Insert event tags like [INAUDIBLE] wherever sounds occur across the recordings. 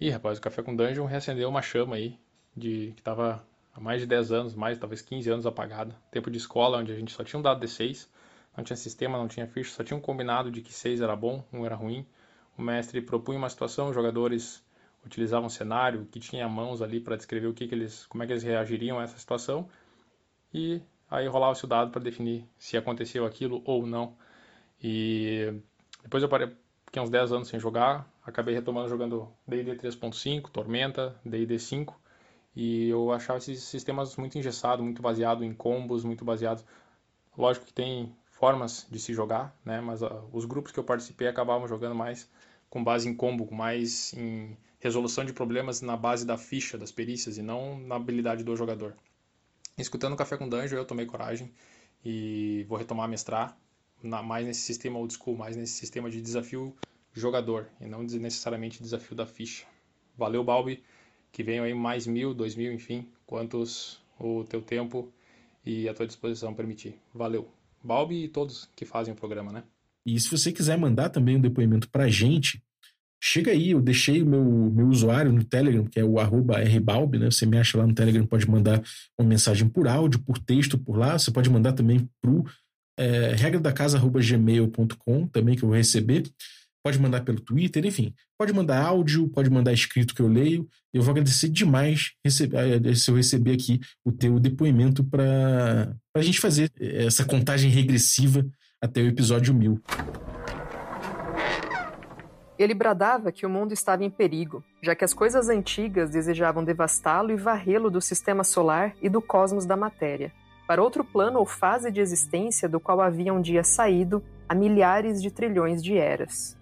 Ih, rapaz, o Café com Dungeon reacendeu uma chama aí, de que tava há mais de 10 anos, mais talvez 15 anos apagada. Tempo de escola, onde a gente só tinha um dado D6, não tinha sistema, não tinha ficha, só tinha um combinado de que 6 era bom, 1 era ruim. O mestre propunha uma situação, os jogadores utilizavam um cenário que tinha mãos ali para descrever o que, que eles, como é que eles reagiriam a essa situação. E aí rolava-se o dado para definir se aconteceu aquilo ou não. E depois eu parei, fiquei uns 10 anos sem jogar, acabei retomando jogando D&D 3.5, Tormenta, D&D 5, e eu achava esses sistemas muito engessados, muito baseado em combos, muito baseado... Lógico que tem formas de se jogar, né? Mas uh, os grupos que eu participei acabavam jogando mais com base em combo, mais em resolução de problemas na base da ficha, das perícias, e não na habilidade do jogador. Escutando Café com Dungeon, eu tomei coragem e vou retomar a mestrar na, mais nesse sistema old school, mais nesse sistema de desafio jogador e não necessariamente desafio da ficha. Valeu, Balbi, que venham aí mais mil, dois mil, enfim, quantos o teu tempo e a tua disposição permitir. Valeu. Balbi e todos que fazem o programa, né? E se você quiser mandar também um depoimento pra gente, chega aí, eu deixei o meu, meu usuário no Telegram, que é o arroba rbalbi, né? Você me acha lá no Telegram, pode mandar uma mensagem por áudio, por texto, por lá. Você pode mandar também pro é, regra da casa gmail.com também que eu vou receber. Pode mandar pelo Twitter, enfim. Pode mandar áudio, pode mandar escrito que eu leio. Eu vou agradecer demais receber, eh, se eu receber aqui o teu depoimento para a gente fazer essa contagem regressiva até o episódio 1000. Ele bradava que o mundo estava em perigo, já que as coisas antigas desejavam devastá-lo e varrê-lo do sistema solar e do cosmos da matéria para outro plano ou fase de existência do qual havia um dia saído há milhares de trilhões de eras.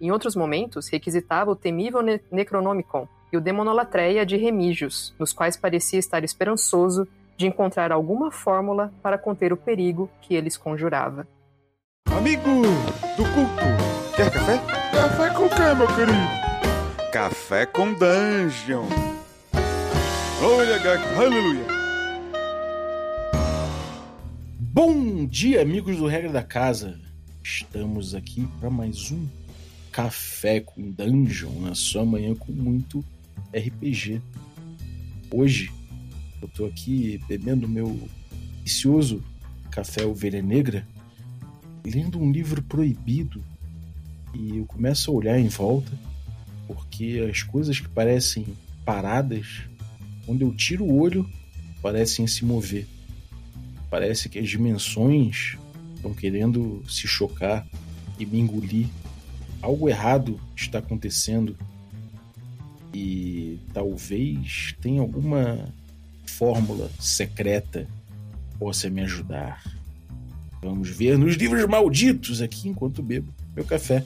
Em outros momentos, requisitava o temível ne Necronomicon e o Demonolatreia de Remígios, nos quais parecia estar esperançoso de encontrar alguma fórmula para conter o perigo que eles conjurava. Amigo do culto, quer café? Café com quê, meu querido? Café com Dungeon. Olha, aleluia. Bom dia, amigos do Regra da Casa. Estamos aqui para mais um Café com Dungeon na sua manhã com muito RPG. Hoje eu tô aqui bebendo meu delicioso café Ovelha Negra, lendo um livro proibido e eu começo a olhar em volta porque as coisas que parecem paradas, quando eu tiro o olho, parecem se mover Parece que as dimensões estão querendo se chocar e me engolir. Algo errado está acontecendo e talvez tenha alguma fórmula secreta que possa me ajudar. Vamos ver nos livros malditos aqui enquanto bebo meu café.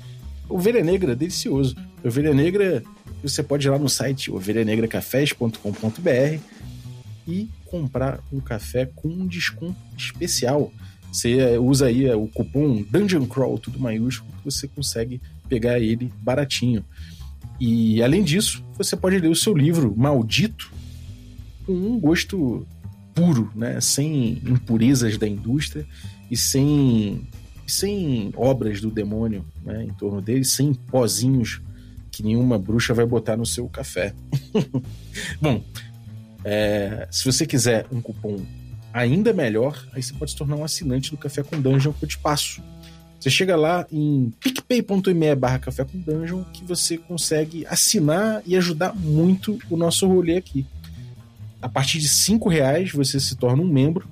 Ovelha Negra, delicioso. Ovelha Negra, você pode ir lá no site ovelhanegracafés.com.br e comprar um café com um desconto especial. Você usa aí o cupom Dungeon Crawl, tudo maiúsculo, que você consegue pegar ele baratinho. E além disso, você pode ler o seu livro Maldito com um gosto puro, né? sem impurezas da indústria e sem, sem obras do demônio né? em torno dele, sem pozinhos que nenhuma bruxa vai botar no seu café. [LAUGHS] Bom, é, se você quiser um cupom ainda melhor, aí você pode se tornar um assinante do Café com Dungeon que eu te passo. Você chega lá em picpay.me barra Café com Dungeon que você consegue assinar e ajudar muito o nosso rolê aqui. A partir de cinco reais você se torna um membro.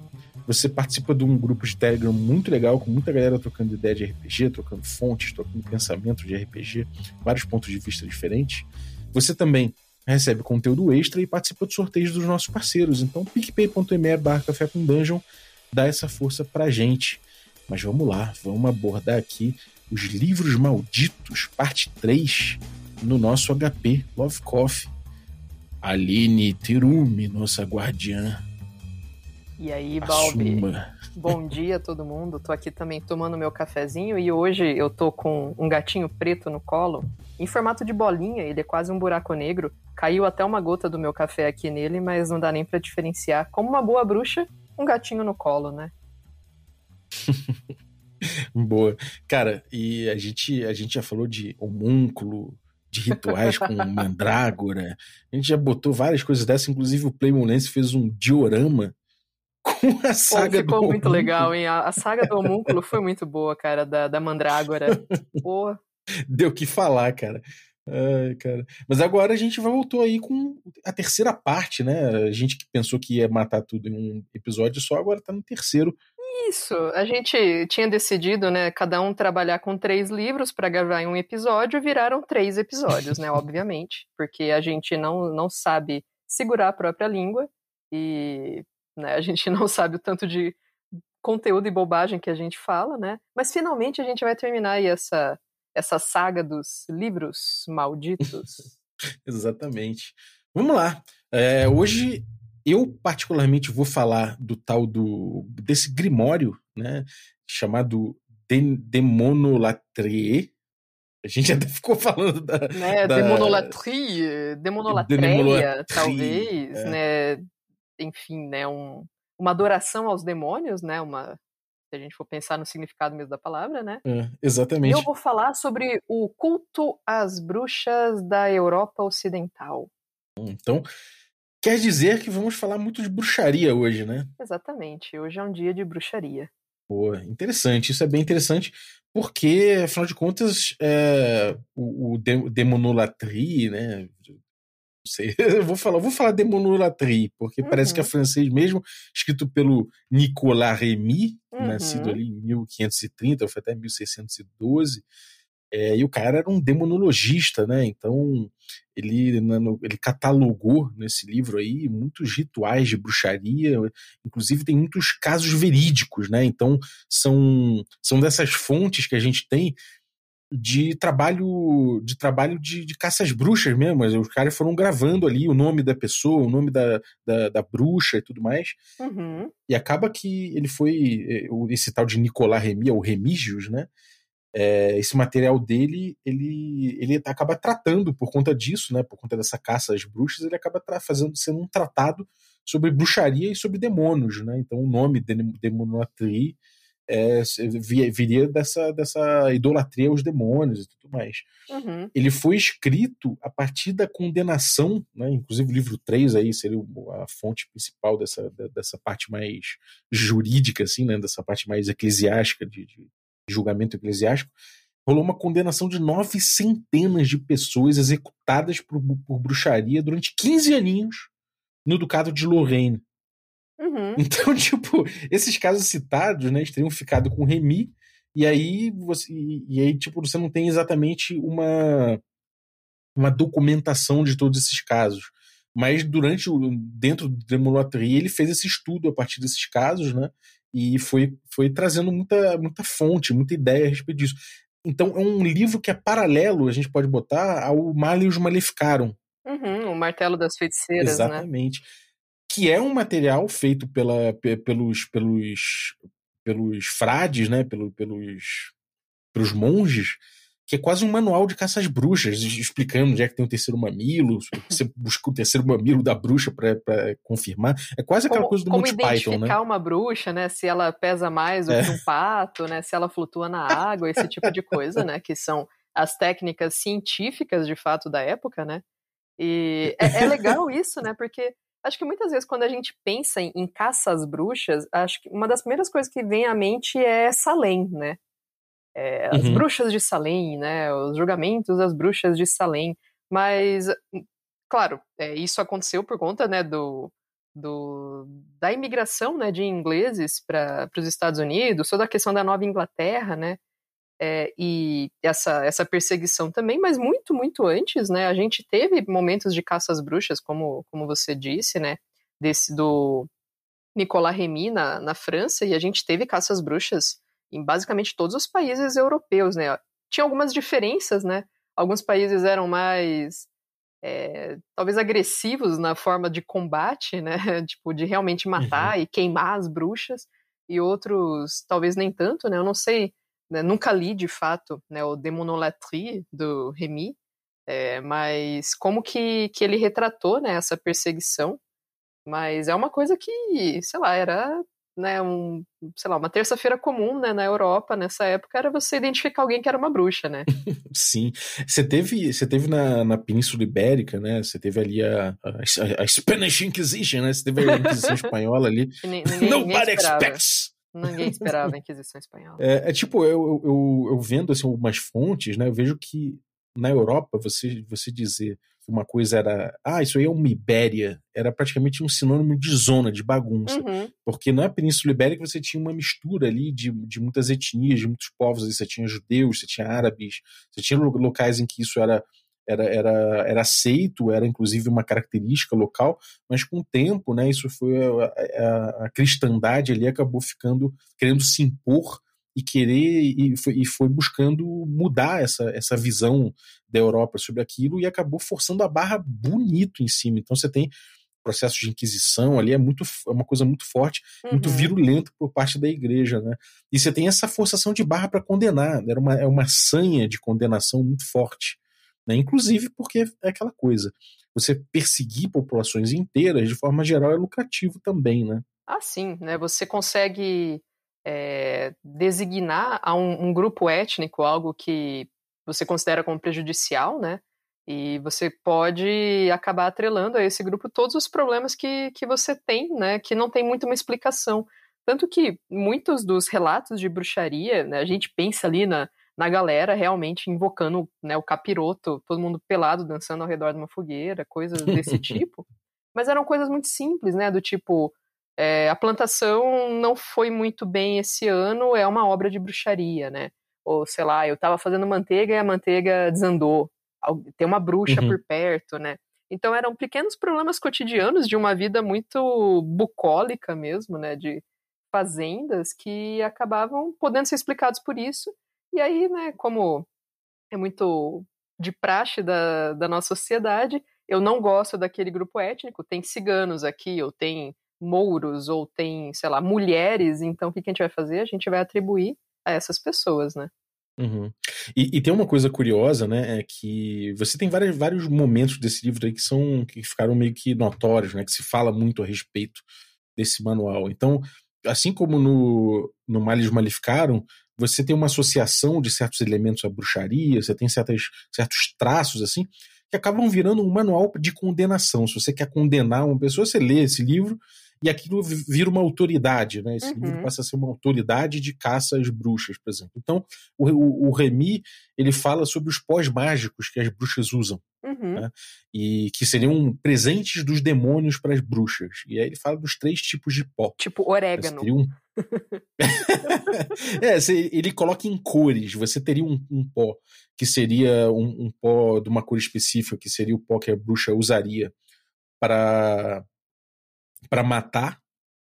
Você participa de um grupo de Telegram muito legal, com muita galera trocando ideia de RPG, trocando fontes, trocando pensamento de RPG, vários pontos de vista diferentes. Você também recebe conteúdo extra e participa dos sorteios dos nossos parceiros. Então, picpay.me barra café com dungeon dá essa força pra gente. Mas vamos lá, vamos abordar aqui os livros malditos, parte 3, no nosso HP Love Coffee. Aline Terumi, nossa guardiã. E aí, Balbi? Bom dia a todo mundo. Tô aqui também tomando meu cafezinho e hoje eu tô com um gatinho preto no colo, em formato de bolinha, ele é quase um buraco negro. Caiu até uma gota do meu café aqui nele, mas não dá nem para diferenciar. Como uma boa bruxa, um gatinho no colo, né? [LAUGHS] Boa. Cara, e a gente, a gente já falou de homúnculo, de rituais com [LAUGHS] mandrágora. A gente já botou várias coisas dessas, inclusive o Playmolense fez um diorama com a saga Pô, ficou do muito legal, hein? A, a saga do homúnculo foi muito boa, cara, da, da mandrágora. [LAUGHS] Porra. Deu o que falar, cara. Ai, cara. Mas agora a gente voltou aí com a terceira parte, né? A gente que pensou que ia matar tudo em um episódio só, agora tá no terceiro. Isso, a gente tinha decidido, né, cada um trabalhar com três livros para gravar em um episódio, viraram três episódios, né, [LAUGHS] obviamente, porque a gente não, não sabe segurar a própria língua e né, a gente [LAUGHS] não sabe o tanto de conteúdo e bobagem que a gente fala, né, mas finalmente a gente vai terminar aí essa, essa saga dos livros malditos. [LAUGHS] Exatamente. Vamos lá. É, hoje eu particularmente vou falar do tal do desse grimório, né, chamado De Demonolatrie. A gente [LAUGHS] até ficou falando da, né, da... demonolatria, demonolatreia, Demonolatria, talvez, é. né, enfim, né, um, uma adoração aos demônios, né, uma se a gente for pensar no significado mesmo da palavra, né? É, E exatamente. eu vou falar sobre o culto às bruxas da Europa Ocidental. Então, quer dizer que vamos falar muito de bruxaria hoje, né? Exatamente. Hoje é um dia de bruxaria. Pô, interessante. Isso é bem interessante, porque, afinal de contas, é, o, o de- demonolatrie, né? Não sei, [LAUGHS] eu vou falar, vou falar demonolatrie, porque parece que é Uhum. francês mesmo, escrito pelo Nicolas Remy, Uhum. nascido ali em 1530, foi até 1612. É, e o cara era um demonologista, né? Então ele, no- ele catalogou nesse livro aí muitos rituais de bruxaria, inclusive tem muitos casos verídicos, né? Então são, são dessas fontes que a gente tem de trabalho de trabalho de, de caça às bruxas mesmo. Os caras foram gravando ali o nome da pessoa, o nome da, da, da bruxa e tudo mais. Uhum. E acaba que ele foi. o- Esse tal de Nicolas Remy, ou Remígios, né? É, esse material dele, ele, ele acaba tratando por conta disso, né? Por conta dessa caça às bruxas, ele acaba fazendo sendo um tratado sobre bruxaria e sobre demônios, né? Então o nome de demonolatria é, vi- viria dessa, dessa idolatria aos demônios e tudo mais Uhum. ele foi escrito a partir da condenação, né? inclusive o livro 3 aí seria a fonte principal dessa, dessa parte mais jurídica, assim, né? dessa parte mais eclesiástica, de, de julgamento eclesiástico, rolou uma condenação de nove centenas de pessoas executadas por, por bruxaria durante 15 aninhos no Ducado de Lorraine. Uhum. [LAUGHS] Então, tipo, esses casos citados, né, eles teriam ficado com Remy, e aí você e, aí tipo você não tem exatamente uma uma documentação de todos esses casos. Mas durante o dentro do Demolatria, ele fez esse estudo a partir desses casos, né? E foi foi trazendo muita muita fonte, muita ideia a respeito disso. Então é um livro que é paralelo, a gente pode botar ao Malius Maleficarum, Uhum. O martelo das feiticeiras, né? Exatamente. Que é um material feito pela, pe- pelos, pelos, pelos frades, né? Pelo, pelos, pelos monges, que é quase um manual de caça às bruxas, explicando onde é que tem o terceiro mamilo, [LAUGHS] você busca o terceiro mamilo da bruxa para confirmar. É quase aquela Como, coisa do como Monty Python, identificar né? uma bruxa, né? Se ela pesa mais do É. que um pato, né? Se ela flutua na água, esse tipo de coisa, né? Que são as técnicas científicas, de fato, da época, né? E é, é legal [LAUGHS] isso, né? Porque acho que muitas vezes quando a gente pensa em, em caça às bruxas, acho que uma das primeiras coisas que vem à mente é Salem, né? É, as Uhum. bruxas de Salem, né? Os julgamentos das bruxas de Salem. Mas, claro, é, isso aconteceu por conta, né, do, do, da imigração né, de ingleses para os Estados Unidos, toda a questão da Nova Inglaterra, né? é, e essa, essa perseguição também, mas muito, muito antes, né? A gente teve momentos de caça às bruxas, como, como você disse, né? Desse do Nicolas Remy na, na França, e a gente teve caça às bruxas em basicamente todos os países europeus, né? Tinha algumas diferenças, né? Alguns países eram mais é, talvez agressivos na forma de combate, né? [LAUGHS] tipo, de realmente matar e queimar as bruxas, e outros talvez nem tanto, né? Eu não sei, né? nunca li de fato né, o Demonolatrie do Remy, é, mas como que, que ele retratou né, essa perseguição. Mas é uma coisa que, sei lá, era né, um, sei lá, uma terça-feira comum, né, na Europa, nessa época, era você identificar alguém que era uma bruxa, né? [LAUGHS] Sim. Você teve, você teve na, na Península Ibérica, né? Você teve ali a, a, a Spanish Inquisition, né? Você teve a Inquisição [LAUGHS] Espanhola ali. Ninguém, Nobody expects! Ninguém esperava a Inquisição Espanhola. É, é tipo, eu, eu, eu vendo assim, algumas fontes, né? Eu vejo que na Europa, você, você dizer que uma coisa era, ah, isso aí é uma Ibéria, era praticamente um sinônimo de zona, de bagunça. Uhum. Porque na Península Ibérica você tinha uma mistura ali de, de muitas etnias, de muitos povos. Você tinha judeus, você tinha árabes, você tinha locais em que isso era era, era, era aceito, era inclusive uma característica local, mas com o tempo, né, isso foi a, a, a cristandade ali acabou ficando querendo se impor e querer e foi, e foi, buscando mudar essa, essa visão da Europa sobre aquilo e acabou forçando a barra bonito em cima. Então você tem processo de inquisição ali é muito é uma coisa muito forte, uhum. muito virulento por parte da igreja, né? E você tem essa forçação de barra para condenar, era uma, é uma sanha de condenação muito forte, né? Inclusive porque é aquela coisa, você perseguir populações inteiras de forma geral é lucrativo também, né? Ah, sim, né? Você consegue é, designar a um, um, grupo étnico algo que você considera como prejudicial, né? E você pode acabar atrelando a esse grupo todos os problemas que, que você tem, né? Que não tem muito uma explicação. Tanto que muitos dos relatos de bruxaria, né, a gente pensa ali na, na galera realmente invocando né, o capiroto, todo mundo pelado dançando ao redor de uma fogueira, coisas desse [LAUGHS] tipo. Mas eram coisas muito simples, né? Do tipo, é, a plantação não foi muito bem esse ano, é uma obra de bruxaria, né? Ou sei lá, eu estava fazendo manteiga e a manteiga desandou. Tem uma bruxa uhum. por perto, né? Então eram pequenos problemas cotidianos de uma vida muito bucólica mesmo, né? De fazendas que acabavam podendo ser explicados por isso. E aí, né, como é muito de praxe da, da nossa sociedade, eu não gosto daquele grupo étnico, tem ciganos aqui, ou tem mouros ou tem, sei lá, mulheres, então o que a gente vai fazer? A gente vai atribuir a essas pessoas, né? Uhum. E, e, tem uma coisa curiosa, né, é que você tem vários, vários momentos desse livro aí que são que ficaram meio que notórios, né, que se fala muito a respeito desse manual. Então, assim como no, no Males Malificaram, você tem uma associação de certos elementos à bruxaria, você tem certas, certos traços assim que acabam virando um manual de condenação. Se você quer condenar uma pessoa, você lê esse livro e aquilo vira uma autoridade, né? Esse uhum. livro passa a ser uma autoridade de caça às bruxas, por exemplo. Então, o, o, o Remy, ele fala sobre os pós mágicos que as bruxas usam, uhum. né? E que seriam presentes dos demônios para as bruxas. E aí ele fala dos três tipos de pó. Tipo orégano. Um... [LAUGHS] é, ele coloca em cores. Você teria um, um pó que seria um, um pó de uma cor específica, que seria o pó que a bruxa usaria para para matar.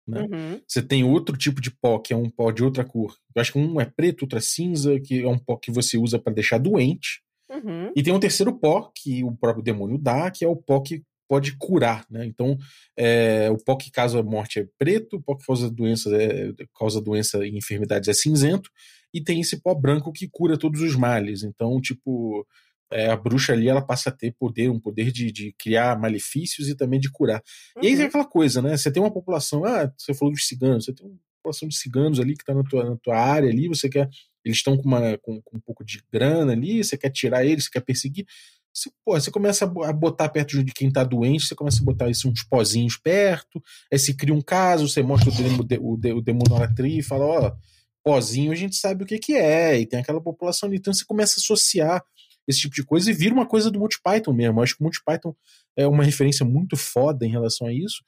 Né? Uhum. Você tem outro tipo de pó, que é um pó de outra cor. Eu acho que um é preto, outro é cinza, que é um pó que você usa para deixar doente. Uhum. E tem um terceiro pó, que o próprio demônio dá, que é o pó que pode curar, né? Então, é, o pó que causa morte é preto, o pó que causa doença, é, causa doença e enfermidades é cinzento, e tem esse pó branco que cura todos os males. Então, tipo, é, a bruxa ali ela passa a ter poder, um poder de, de criar malefícios e também de curar. Uhum. E aí tem uhum. aquela coisa, né? Você tem uma população, ah, você falou dos ciganos, você tem uma população de ciganos ali que está na tua, na tua área ali, você quer. Eles estão com, uma, com, com, um pouco de grana ali, você quer tirar eles, você quer perseguir. Você, você começa a botar perto de quem está doente, você começa a botar isso, uns pozinhos perto, aí se cria um caso, você mostra o, demo, o, o demonolatria e fala, ó, pozinho a gente sabe o que, que é, e tem aquela população ali, então você começa a associar esse tipo de coisa e vira uma coisa do Monty Python mesmo. Acho que o Monty Python é uma referência muito foda em relação a isso.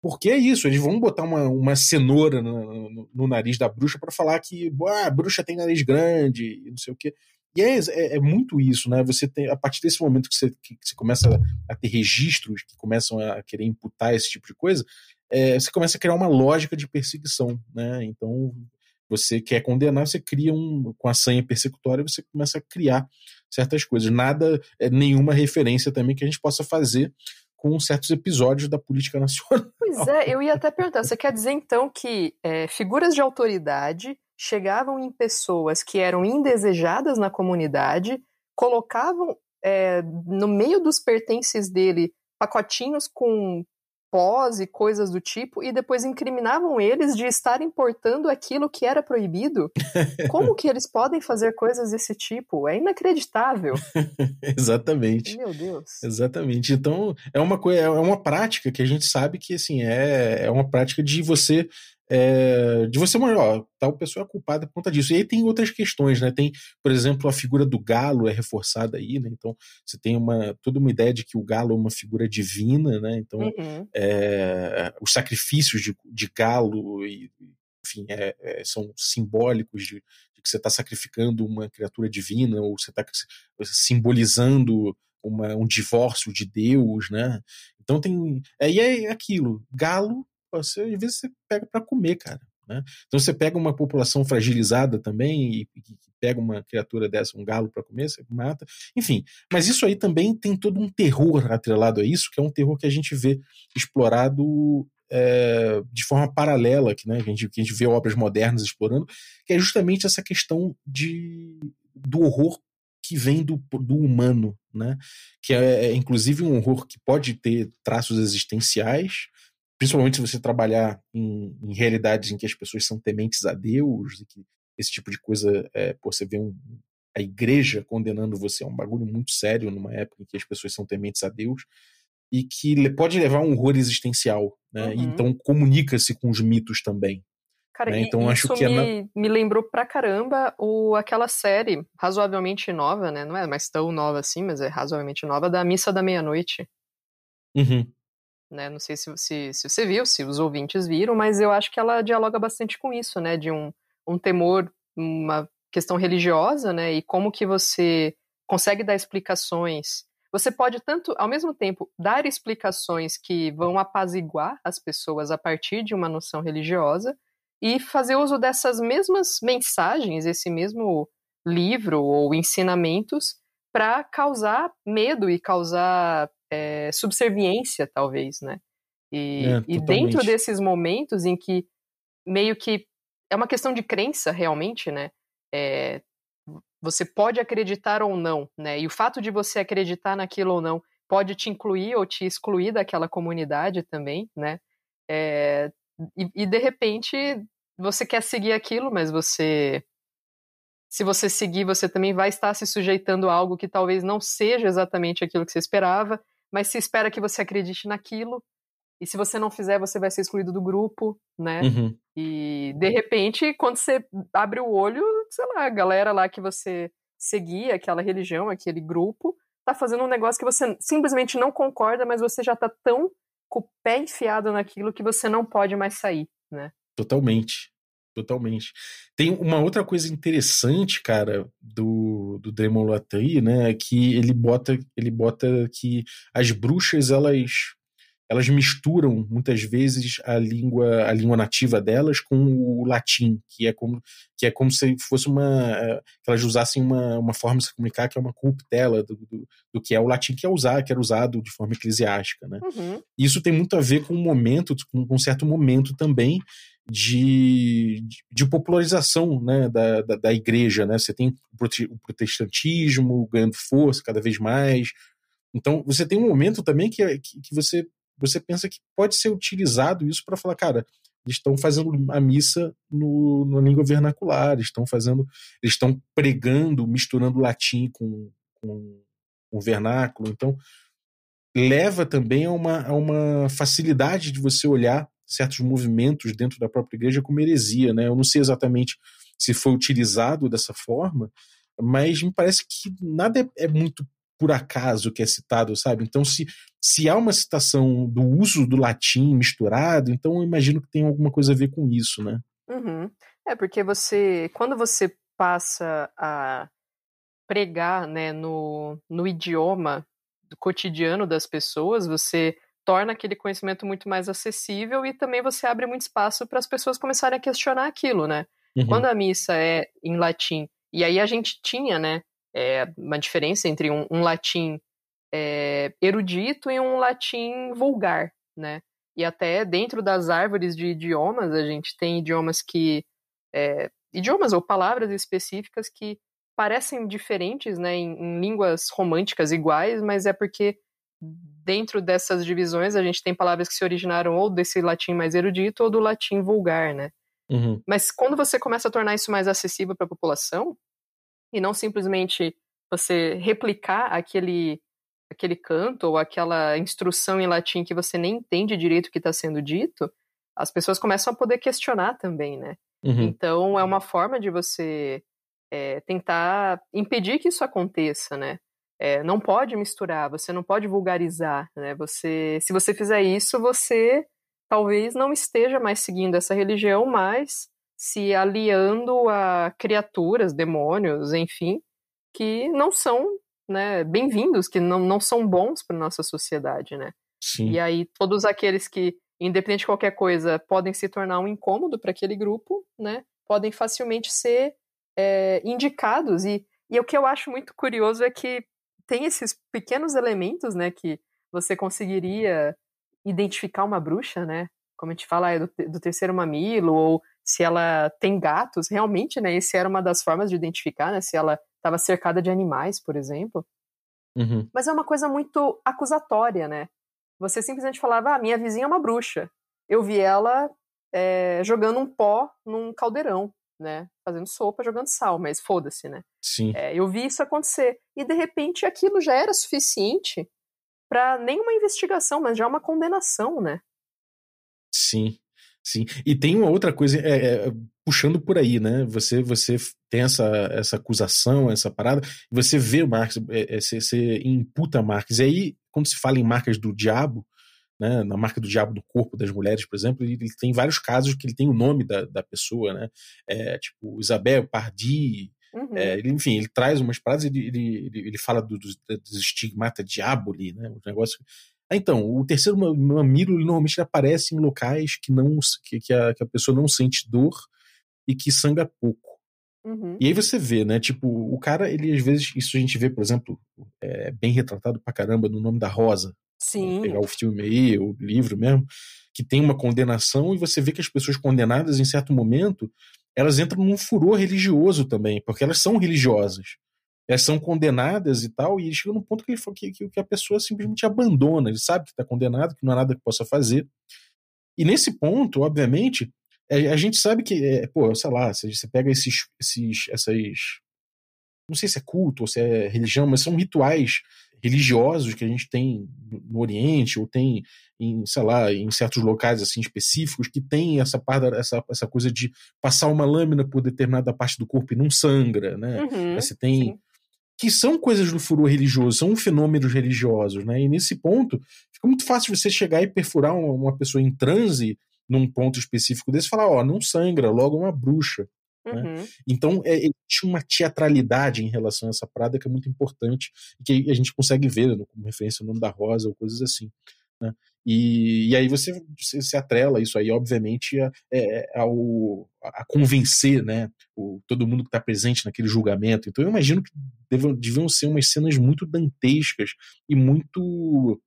Porque é isso, eles vão botar uma, uma cenoura no, no, no nariz da bruxa para falar que ah, a bruxa tem nariz grande e não sei o quê. E é, é, é, muito isso, né? Você tem, a partir desse momento que você, que você começa a ter registros que começam a querer imputar esse tipo de coisa, é, você começa a criar uma lógica de perseguição, né? Então, você quer condenar, você cria um. Com a senha persecutória, você começa a criar certas coisas. Nada, é, nenhuma referência também que a gente possa fazer com certos episódios da política [LAUGHS] nacional. Pois é, eu ia até perguntar: você quer dizer então que é, figuras de autoridade chegavam em pessoas que eram indesejadas na comunidade, colocavam é, no meio dos pertences dele pacotinhos com pós e coisas do tipo, e depois incriminavam eles de estar importando aquilo que era proibido. [LAUGHS] Como que eles podem fazer coisas desse tipo? É inacreditável. [LAUGHS] Exatamente. Meu Deus. Exatamente. Então, é uma coisa, é uma prática que a gente sabe que assim é, é uma prática de você é, de você mostrar, ó, tal pessoa é culpada por conta disso. E aí tem outras questões, né? Tem, por exemplo, a figura do galo é reforçada aí, né? Então você tem uma toda uma ideia de que o galo é uma figura divina, né? Então uhum. é, os sacrifícios de, de galo e enfim, é, é, são simbólicos de, de que você está sacrificando uma criatura divina ou você está simbolizando uma, um divórcio de Deus, né? Então tem. É, e é aquilo. Galo você, às vezes você pega para comer, cara. Né? Então você pega uma população fragilizada também e, e pega uma criatura dessa, um galo para comer, você mata. Enfim, mas isso aí também tem todo um terror atrelado a isso, que é um terror que a gente vê explorado é, de forma paralela, que, né, que, a gente, que a gente vê obras modernas explorando, que é justamente essa questão de, do horror que vem do, do humano, né? que é, é inclusive um horror que pode ter traços existenciais, principalmente se você trabalhar em, em, realidades em que as pessoas são tementes a Deus, e que esse tipo de coisa, é, pô, você vê um, a igreja condenando você é um bagulho muito sério numa época em que as pessoas são tementes a Deus e que pode levar a um horror existencial, né? Uhum. Então comunica-se com os mitos também. Cara, né? então acho que é me, na... me lembrou pra caramba o, aquela série razoavelmente nova, né? Não é mais tão nova assim, mas é razoavelmente nova, da Missa da Meia-Noite. Uhum né? Não sei se, se, se você viu, se os ouvintes viram, mas eu acho que ela dialoga bastante com isso, né? De um, um temor, uma questão religiosa, né? E como que você consegue dar explicações. Você pode tanto, ao mesmo tempo, dar explicações que vão apaziguar as pessoas a partir de uma noção religiosa e fazer uso dessas mesmas mensagens, esse mesmo livro ou ensinamentos para causar medo e causar é, subserviência, talvez, né? E, é, e dentro desses momentos em que meio que é uma questão de crença, realmente, né? É, você pode acreditar ou não, né? E o fato de você acreditar naquilo ou não pode te incluir ou te excluir daquela comunidade também, né? É, e, e, de repente você quer seguir aquilo, mas você se você seguir, você também vai estar se sujeitando a algo que talvez não seja exatamente aquilo que você esperava, mas se espera que você acredite naquilo. E se você não fizer, você vai ser excluído do grupo, né? Uhum. E de repente, quando você abre o olho, sei lá, a galera lá que você seguia, aquela religião, aquele grupo, tá fazendo um negócio que você simplesmente não concorda, mas você já tá tão com o pé enfiado naquilo que você não pode mais sair, né? Totalmente. Totalmente. Tem uma outra coisa interessante, cara, do, do Latry, né, que ele bota, ele bota que as bruxas, elas elas misturam muitas vezes a língua a língua nativa delas com o latim que é como que é como se fosse uma eh, que elas usassem uma, uma forma de se comunicar que é uma corruptela do, do, do, que é o latim que é usar que era usado de forma eclesiástica né uhum. isso tem muito a ver com um momento com um certo momento também de, de popularização né, da, da, da, igreja. Né? Você tem o protestantismo ganhando força cada vez mais. Então, você tem um momento também que, que, que você, você pensa que pode ser utilizado isso para falar, cara, eles estão fazendo a missa no, na língua vernacular, estão fazendo, eles estão pregando, misturando latim com, com, com vernáculo. Então, leva também a uma, a uma facilidade de você olhar certos movimentos dentro da própria igreja como heresia, né? Eu não sei exatamente se foi utilizado dessa forma, mas me parece que nada é, é muito por acaso que é citado, sabe? Então, se, se há uma citação do uso do latim misturado, então eu imagino que tem alguma coisa a ver com isso, né? Uhum. É, porque você, quando você passa a pregar né, no, no idioma cotidiano das pessoas, você torna aquele conhecimento muito mais acessível e também você abre muito espaço para as pessoas começarem a questionar aquilo, né? Uhum. Quando a missa é em latim, e aí a gente tinha, né, é, uma diferença entre um, um latim é, erudito e um latim vulgar, né? E até dentro das árvores de idiomas, a gente tem idiomas que. É, idiomas ou palavras específicas que parecem diferentes, né, em, em línguas românticas iguais, mas é porque dentro dessas divisões a gente tem palavras que se originaram ou desse latim mais erudito ou do latim vulgar, né? Uhum. Mas quando você começa a tornar isso mais acessível para a população, e não simplesmente você replicar aquele, aquele canto ou aquela instrução em latim que você nem entende direito o que está sendo dito, as pessoas começam a poder questionar também, né? Uhum. Então é uma forma de você é, tentar impedir que isso aconteça, né? É, não pode misturar, você não pode vulgarizar, né? Você, se você fizer isso, você talvez não esteja mais seguindo essa religião, mas se aliando a criaturas, demônios, enfim, que não são né, bem-vindos, que não, não são bons para nossa sociedade, né? Sim. E aí todos aqueles que, independente de qualquer coisa, podem se tornar um incômodo para aquele grupo, né? Podem facilmente ser é, indicados. E, e o que eu acho muito curioso é que tem esses pequenos elementos, né, que você conseguiria identificar uma bruxa, né? Como a gente fala, é do, do terceiro mamilo, ou se ela tem gatos, realmente, né? Esse era uma das formas de identificar, né? Se ela estava cercada de animais, por exemplo. Uhum. Mas é uma coisa muito acusatória, né? Você simplesmente falava, ah, minha vizinha é uma bruxa. Eu vi ela é, jogando um pó num caldeirão, né? Fazendo sopa, jogando sal, mas foda-se, né? Sim. É, eu vi isso acontecer. E de repente aquilo já era suficiente para nenhuma investigação, mas já uma condenação, né? Sim. Sim. E tem uma outra coisa, é, é, puxando por aí, né? Você você tem essa, essa acusação, essa parada, você vê o Marx, é, é, você, você imputa Marx. E aí, quando se fala em marcas do diabo, né, na marca do diabo do corpo das mulheres, por exemplo, ele, tem vários casos que ele tem o nome da, da pessoa, né? É, tipo, Isabel Pardi, Uhum. é, ele, enfim, ele traz umas paradas, ele, ele, ele, fala do, dos, dos estigmata diaboli, né? O negócio. Ah, então, o terceiro mamilo ele normalmente aparece em locais que não que, que, a, que a pessoa não sente dor e que sangra pouco. Uhum. E aí você vê, né? Tipo, o cara, ele às vezes, isso a gente vê, por exemplo, é, bem retratado pra caramba no nome da Rosa. Sim. Pegar o filme aí, o livro mesmo, que tem uma condenação e você vê que as pessoas condenadas, em certo momento, elas entram num furor religioso também, porque elas são religiosas. Elas são condenadas e tal, e chega num ponto que, ele, que, que a pessoa simplesmente abandona. Ele sabe que está condenado, que não há nada que possa fazer. E nesse ponto, obviamente, a, gente sabe que, é, pô, sei lá, você pega esses, esses, essas. Não sei se é culto ou se é religião, mas são rituais religiosos que a gente tem no Oriente ou tem em, sei lá, em certos locais assim específicos que tem essa parte, essa, essa coisa de passar uma lâmina por determinada parte do corpo e não sangra, né? Uhum, Você tem sim. que são coisas do furor religioso, são fenômenos religiosos, né? E nesse ponto fica muito fácil você chegar e perfurar uma, uma pessoa em transe num ponto específico desse e falar, ó, não sangra, logo é uma bruxa. Né? Uhum. Então, é, existe uma teatralidade em relação a essa parada que é muito importante e que a gente consegue ver né, como referência o nome da Rosa ou coisas assim. Né? E, e aí você, se atrela isso aí, obviamente, a, é, ao, a convencer né, o, todo mundo que está presente naquele julgamento. Então, eu imagino que devam, deviam ser umas cenas muito dantescas e muito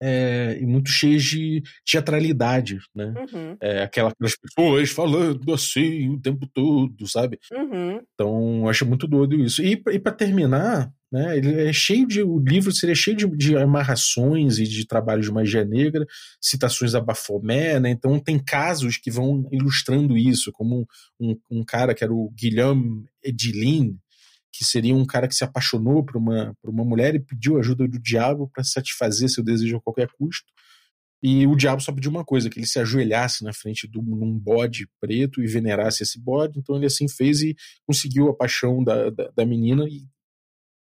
é, e muito cheias de teatralidade, né? Uhum. É, aquela, aquelas pessoas falando assim o tempo todo, sabe? Uhum. Então, acho muito doido isso. E, e para terminar, né, ele é cheio de. O livro seria cheio de, de amarrações e de trabalhos de magia negra, citações a Baphomet, né? Então, tem casos que vão ilustrando isso, como um, um, um cara que era o Guilherme Edilin, que seria um cara que se apaixonou por uma, por uma mulher e pediu ajuda do diabo para satisfazer seu desejo a qualquer custo. E o diabo só pediu uma coisa, que ele se ajoelhasse na frente de um bode preto e venerasse esse bode. Então ele assim fez e conseguiu a paixão da, da, da menina e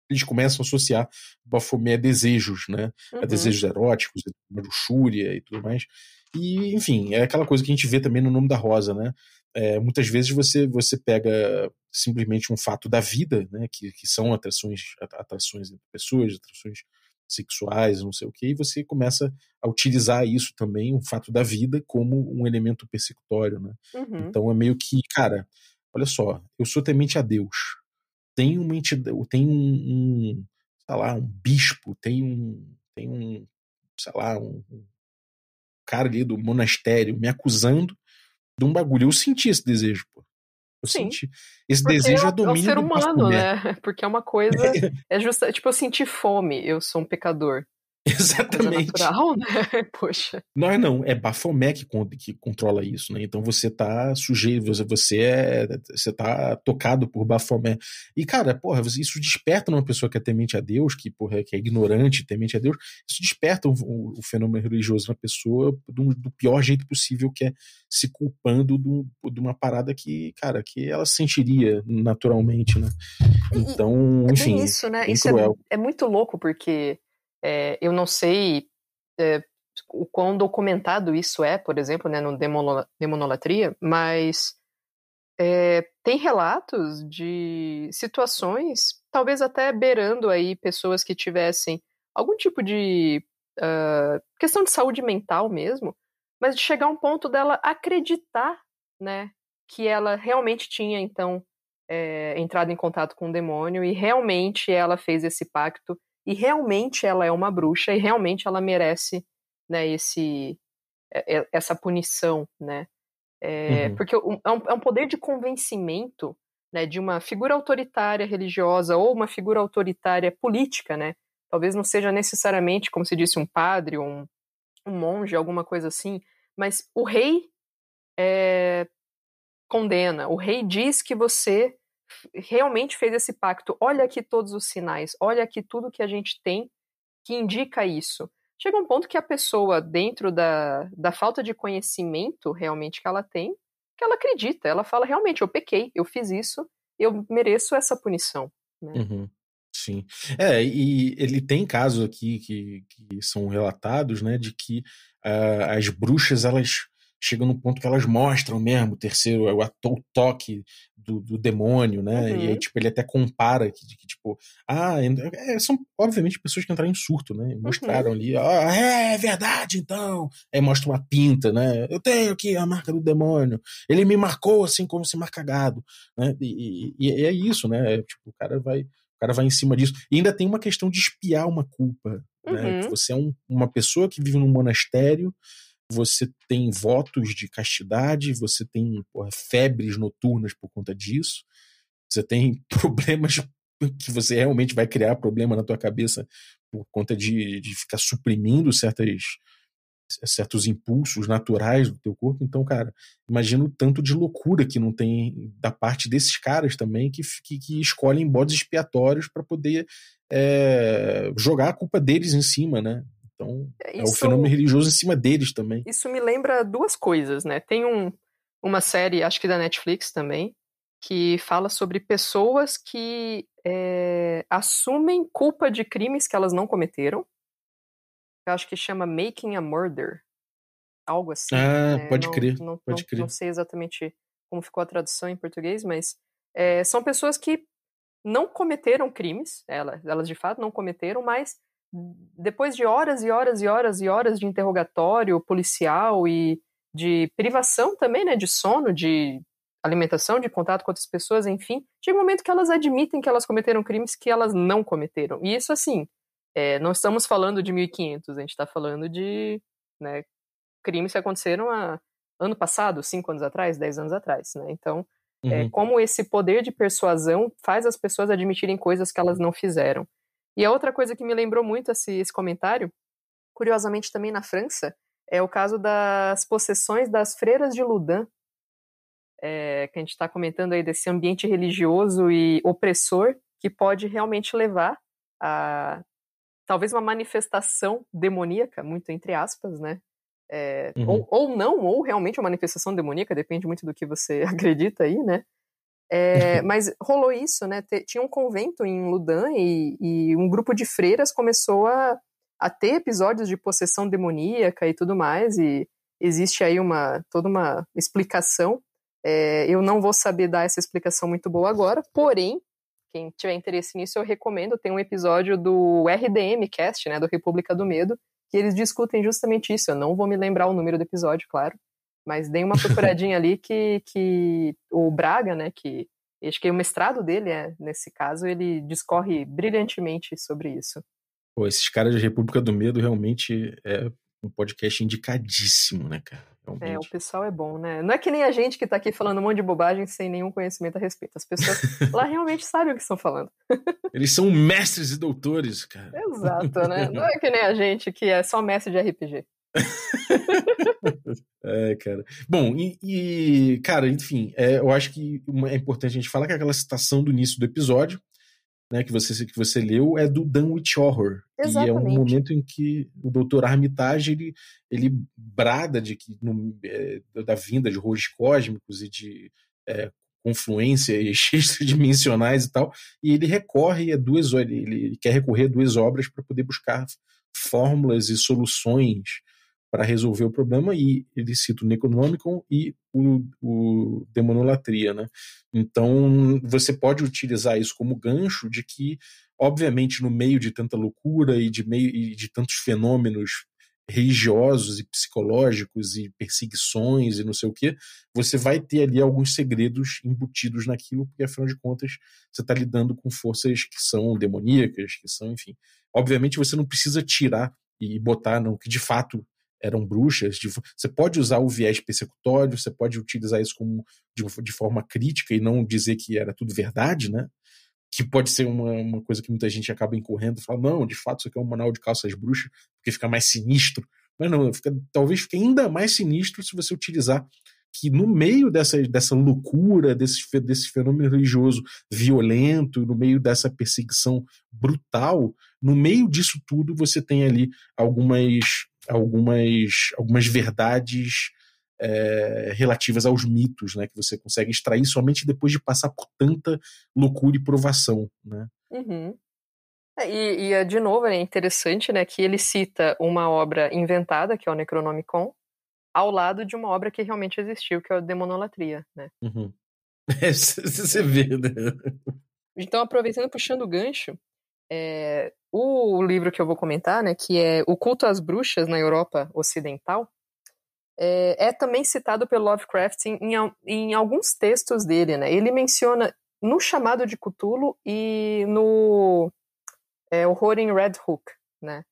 eles começam a associar Baphomet a desejos, né? Uhum. A desejos eróticos, a luxúria e tudo mais. E, enfim, é aquela coisa que a gente vê também no nome da Rosa, né? É, muitas vezes você, você pega simplesmente um fato da vida, né, que, que são atrações, atrações entre pessoas, atrações sexuais, não sei o que, e você começa a utilizar isso também, um fato da vida, como um elemento persecutório, né? Uhum. Então é meio que, cara, olha só, eu sou temente a Deus. Tem uma entidade, tem um, um sei lá, um bispo, tem um, tem um, sei lá, um, um cara ali do monastério me acusando de um bagulho. Eu senti esse desejo, pô. Eu Sim. senti. Esse desejo é, é domínio é o ser humano, né? [LAUGHS] Porque é uma coisa. [LAUGHS] É justa, tipo, eu senti fome, eu sou um pecador. [LAUGHS] Exatamente. Coisa natural, né? [LAUGHS] Poxa. Não é não, é Bafomé que, que controla isso, né? Então você tá sujeito, você é. Você tá tocado por Bafomé. E, cara, porra, isso desperta numa pessoa que é temente a Deus, que, porra, que é ignorante, temente a Deus, isso desperta o, o, o fenômeno religioso na pessoa do, do, pior jeito possível, que é se culpando do, de uma parada que, cara, que ela sentiria naturalmente, né? Então, é enfim. isso, né? Isso é, é muito louco, porque é, eu não sei é, o quão documentado isso é, por exemplo, né, no Demonolatria, mas é, tem relatos de situações, talvez até beirando aí pessoas que tivessem algum tipo de uh, questão de saúde mental mesmo, mas de chegar a um ponto dela acreditar, né, que ela realmente tinha então é, entrado em contato com o demônio e realmente ela fez esse pacto e realmente ela é uma bruxa e realmente ela merece né, esse, essa punição, né? É, uhum. Porque é um, é um poder de convencimento né, de uma figura autoritária religiosa ou uma figura autoritária política, né? Talvez não seja necessariamente, como se disse, um padre um, um monge, alguma coisa assim, mas o rei é, condena, o rei diz que você realmente fez esse pacto. Olha aqui todos os sinais, olha aqui tudo que a gente tem que indica isso. Chega um ponto que a pessoa, dentro da, da falta de conhecimento realmente que ela tem, que ela acredita, ela fala realmente, eu pequei, eu fiz isso, eu mereço essa punição. Né? Uhum. Sim. É, e ele tem casos aqui que, que são relatados, né, de que uh, as bruxas, elas chegam no ponto que elas mostram mesmo o terceiro, o, toque do, do demônio, né? Uhum. E aí, uhum. tipo, ele até compara que, que tipo, ah, é, são obviamente pessoas que entraram em surto, né? Mostraram uhum. ali, ah, é verdade, então. Aí mostra uma pinta, né? Eu tenho aqui a marca do demônio. Ele me marcou assim como se marca gado, né? E, e, e é isso, né? É, tipo, o cara vai, o cara vai em cima disso. E ainda tem uma questão de espiar uma culpa, né? uhum. você é um, uma pessoa que vive num monastério você tem votos de castidade, você tem porra, febres noturnas por conta disso, você tem [LAUGHS] problemas que você realmente vai criar problema na tua cabeça por conta de, de ficar suprimindo certas, certos impulsos naturais do teu corpo. Então, cara, imagina o tanto de loucura que não tem da parte desses caras também que, que, que escolhem bodes expiatórios para poder é, jogar a culpa deles em cima, né? Então, isso, é o fenômeno religioso em cima deles também. Isso me lembra duas coisas, né? Tem um, uma série, acho que da Netflix também, que fala sobre pessoas que é, assumem culpa de crimes que elas não cometeram. Eu acho que chama Making a Murder. Algo assim. Ah, né? pode não, crer. Não, pode não, crer. não sei exatamente como ficou a tradução em português, mas é, são pessoas que não cometeram crimes, elas, elas de fato não cometeram, mas depois de horas e horas e horas e horas de interrogatório policial e de privação também, né, de sono, de alimentação, de contato com outras pessoas, enfim, chega um momento que elas admitem que elas cometeram crimes que elas não cometeram. E isso, assim, é, não estamos falando de 1500, a gente está falando de né, crimes que aconteceram há ano passado, cinco anos atrás, dez anos atrás, né? Então, é, uhum. é, como esse poder de persuasão faz as pessoas admitirem coisas que elas não fizeram. E a outra coisa que me lembrou muito esse, esse comentário, curiosamente também na França, é o caso das possessões das freiras de Loudun, é, que a gente está comentando aí desse ambiente religioso e opressor que pode realmente levar a talvez uma manifestação demoníaca, muito entre aspas, né? É, uhum. ou, ou não, ou realmente uma manifestação demoníaca, depende muito do que você [LAUGHS] acredita aí, né? É, mas rolou isso, né? tinha um convento em Ludan e, e, um grupo de freiras começou a, a ter episódios de possessão demoníaca e tudo mais, e existe aí uma toda uma explicação. É, eu não vou saber dar essa explicação muito boa agora, porém, quem tiver interesse nisso, eu recomendo. Tem um episódio do RDM Cast, né, do República do Medo, que eles discutem justamente isso. Eu não vou me lembrar o número do episódio, claro, mas dei uma procuradinha ali que, que o Braga, né, que acho que o mestrado dele é, nesse caso, ele discorre brilhantemente sobre isso. Pô, esses caras de República do Medo realmente é um podcast indicadíssimo, né, cara? Realmente. É, o pessoal é bom, né? Não é que nem a gente que tá aqui falando um monte de bobagem sem nenhum conhecimento a respeito. As pessoas lá [LAUGHS] realmente sabem o que estão falando. Eles são mestres e doutores, cara. Exato, né? Não é que nem a gente que é só mestre de RPG. É, cara. Bom, e, e cara, enfim, é, eu acho que é importante a gente falar que aquela citação do início do episódio, né, que você que você leu é do Dunwich Horror. Exatamente. E é um momento em que o Dr. Armitage ele, ele brada de que no, é, da vinda de horrores cósmicos e de é, confluência e extradimensionais [LAUGHS] e tal, e ele recorre a duas ele, ele quer recorrer a duas obras para poder buscar fórmulas e soluções para resolver o problema e ele cita o Necronomicon e o, o Demonolatria, né? Então você pode utilizar isso como gancho de que, obviamente, no meio de tanta loucura e de meio e de tantos fenômenos religiosos e psicológicos e perseguições e não sei o que, você vai ter ali alguns segredos embutidos naquilo, porque afinal de contas você está lidando com forças que são demoníacas, que são, enfim. Obviamente você não precisa tirar e botar não que de fato eram bruxas. De, você pode usar o viés persecutório, você pode utilizar isso como de, de, forma crítica e não dizer que era tudo verdade, né? Que pode ser uma, uma coisa que muita gente acaba incorrendo e fala, não, de fato isso aqui é um manual de calças bruxas, porque fica mais sinistro. Mas não, fica, talvez fique ainda mais sinistro se você utilizar que no meio dessa, dessa loucura, desse, desse fenômeno religioso violento, no meio dessa perseguição brutal, no meio disso tudo você tem ali algumas algumas, algumas verdades é, relativas aos mitos, né, que você consegue extrair somente depois de passar por tanta loucura e provação, né? Uhum. É, e, e, de novo, é interessante, né, que ele cita uma obra inventada, que é o Necronomicon, ao lado de uma obra que realmente existiu, que é a Demonolatria, né? Uhum. [LAUGHS] É, você vê, né? Então, aproveitando, puxando o gancho, é, o livro que eu vou comentar, né, que é O Culto às Bruxas na Europa Ocidental, é, é também citado pelo Lovecraft em, em, em, alguns textos dele. Né? Ele menciona no Chamado de Cthulhu e no é, Horror em Red Hook. Né?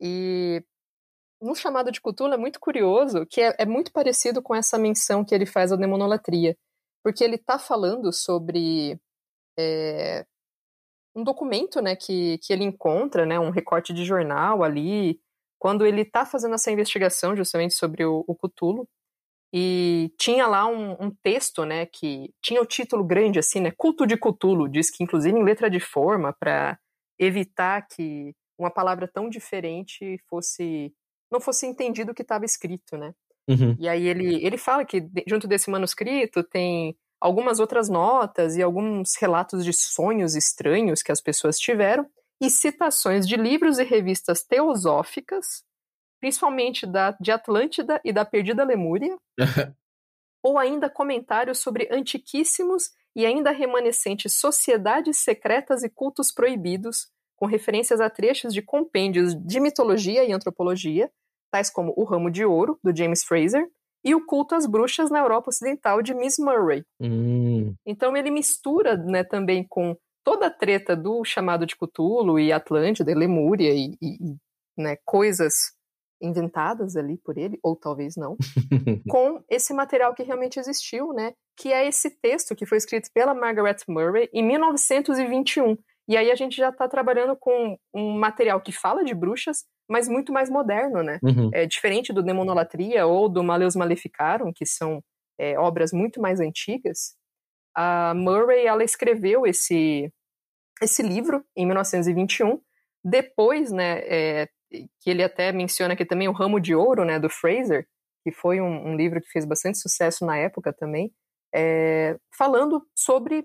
E no Chamado de Cthulhu é muito curioso, que é, é muito parecido com essa menção que ele faz à demonolatria, porque ele está falando sobre é, um documento, né, que, que ele encontra, né, um recorte de jornal ali, quando ele está fazendo essa investigação justamente sobre o, o Cthulhu, e tinha lá um, um, texto, né, que tinha o título grande assim, né, Culto de Cthulhu, diz que inclusive em letra de forma para evitar que uma palavra tão diferente fosse não fosse entendido o que estava escrito, né? Uhum. E aí ele ele fala que junto desse manuscrito tem algumas outras notas e alguns relatos de sonhos estranhos que as pessoas tiveram e citações de livros e revistas teosóficas, principalmente da, de Atlântida e da Perdida Lemúria, [LAUGHS] ou ainda comentários sobre antiquíssimos e ainda remanescentes sociedades secretas e cultos proibidos, com referências a trechos de compêndios de mitologia e antropologia, tais como O Ramo de Ouro, do James Fraser, e o culto às bruxas na Europa Ocidental de Miss Murray. Hum. Então ele mistura né, também com toda a treta do chamado de Cthulhu e Atlântida, e Lemúria e, e né, coisas inventadas ali por ele, ou talvez não, [LAUGHS] com esse material que realmente existiu, né? Que é esse texto que foi escrito pela Margaret Murray em 1921. E aí a gente já está trabalhando com um material que fala de bruxas, mas muito mais moderno, né? Uhum. É diferente do Demonolatria ou do Maleus Maleficarum, que são é, obras muito mais antigas. A Murray ela escreveu esse esse livro em 1921. Depois, né, é, que ele até menciona aqui também o Ramo de Ouro, né, do Fraser, que foi um, um livro que fez bastante sucesso na época também, é, falando sobre,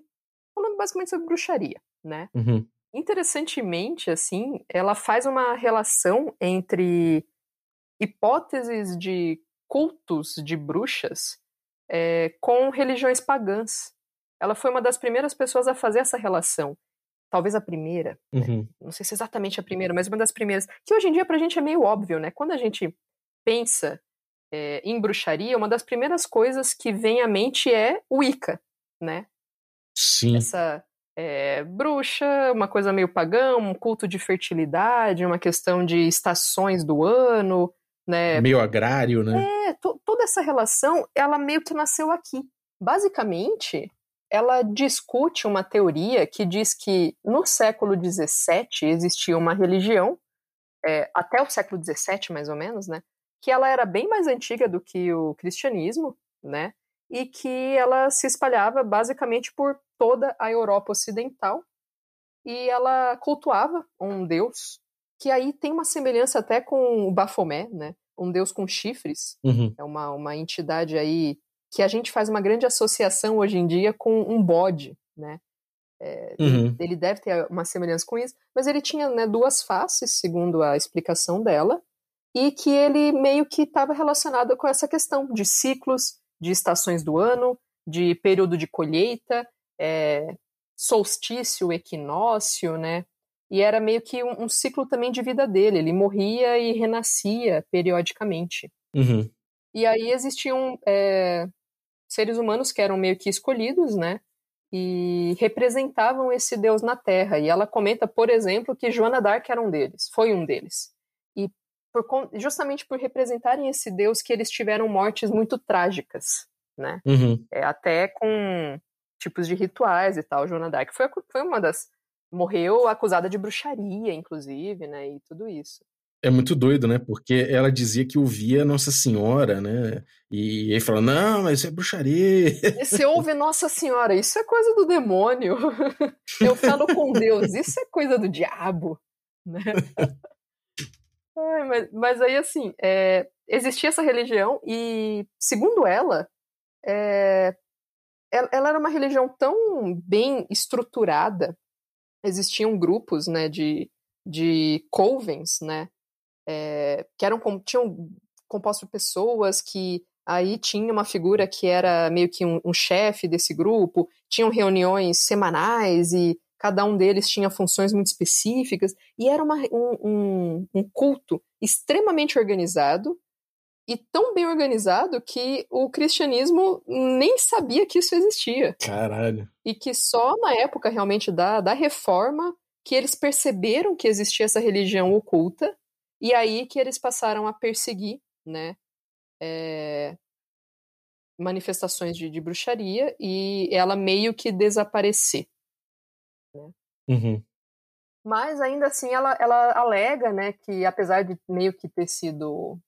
falando basicamente sobre bruxaria, né? Uhum. Interessantemente, assim, ela faz uma relação entre hipóteses de cultos de bruxas é, com religiões pagãs. Ela foi uma das primeiras pessoas a fazer essa relação. Talvez a primeira. Né? Uhum. Né? Não sei se exatamente a primeira, mas uma das primeiras. Que hoje em dia pra gente é meio óbvio, né? Quando a gente pensa é, em bruxaria, uma das primeiras coisas que vem à mente é o Wicca, né? Sim. Essa é, bruxa, uma coisa meio pagã, um culto de fertilidade, uma questão de estações do ano, né? Meio agrário, né? É, to, toda toda essa relação, ela meio que nasceu aqui. Basicamente, ela discute uma teoria que diz que no século XVII existia uma religião, é, até o século XVII mais ou menos, né, que ela era bem mais antiga do que o cristianismo, né, e que ela se espalhava basicamente por toda a Europa Ocidental e ela cultuava um deus que aí tem uma semelhança até com o Baphomet, né? Um deus com chifres. Uhum. É uma, uma entidade aí que a gente faz uma grande associação hoje em dia com um bode, né? É, uhum. Ele deve ter uma semelhança com isso, mas ele tinha né, duas faces, segundo a explicação dela, e que ele meio que estava relacionado com essa questão de ciclos, de estações do ano, de período de colheita, é, solstício, equinócio, né? E era meio que um, um, ciclo também de vida dele. Ele morria e renascia periodicamente. Uhum. E aí existiam é, seres humanos que eram meio que escolhidos, né? E representavam esse Deus na Terra. E ela comenta, por exemplo, que Joana d'Arc era um deles, foi um deles. E por, justamente por representarem esse Deus que eles tiveram mortes muito trágicas, né? Uhum. É, até com tipos de rituais e tal. Joana d'Arc foi, foi uma das. Morreu acusada de bruxaria, inclusive, né? E tudo isso. É muito doido, né? Porque ela dizia que ouvia Nossa Senhora, né? E aí fala, não, mas isso é bruxaria. E você ouve Nossa Senhora, isso é coisa do demônio. [LAUGHS] Eu falo com Deus, isso é coisa do diabo. Né? [LAUGHS] Ai, mas, mas aí, assim, é, existia essa religião e, segundo ela, é, ela, ela era uma religião tão bem estruturada, existiam grupos, né, de, de covens, né, é, que eram tinham compostos de pessoas que aí tinha uma figura que era meio que um, um chefe desse grupo, tinham reuniões semanais e cada um deles tinha funções muito específicas e era uma, um, um, um culto extremamente organizado e tão bem organizado que o cristianismo nem sabia que isso existia. Caralho. E que só na época realmente da, da reforma que eles perceberam que existia essa religião oculta e aí que eles passaram a perseguir, né, é, manifestações de, de, bruxaria e ela meio que desaparecer. Né? Uhum. Mas ainda assim ela, ela alega, né, que apesar de meio que ter sido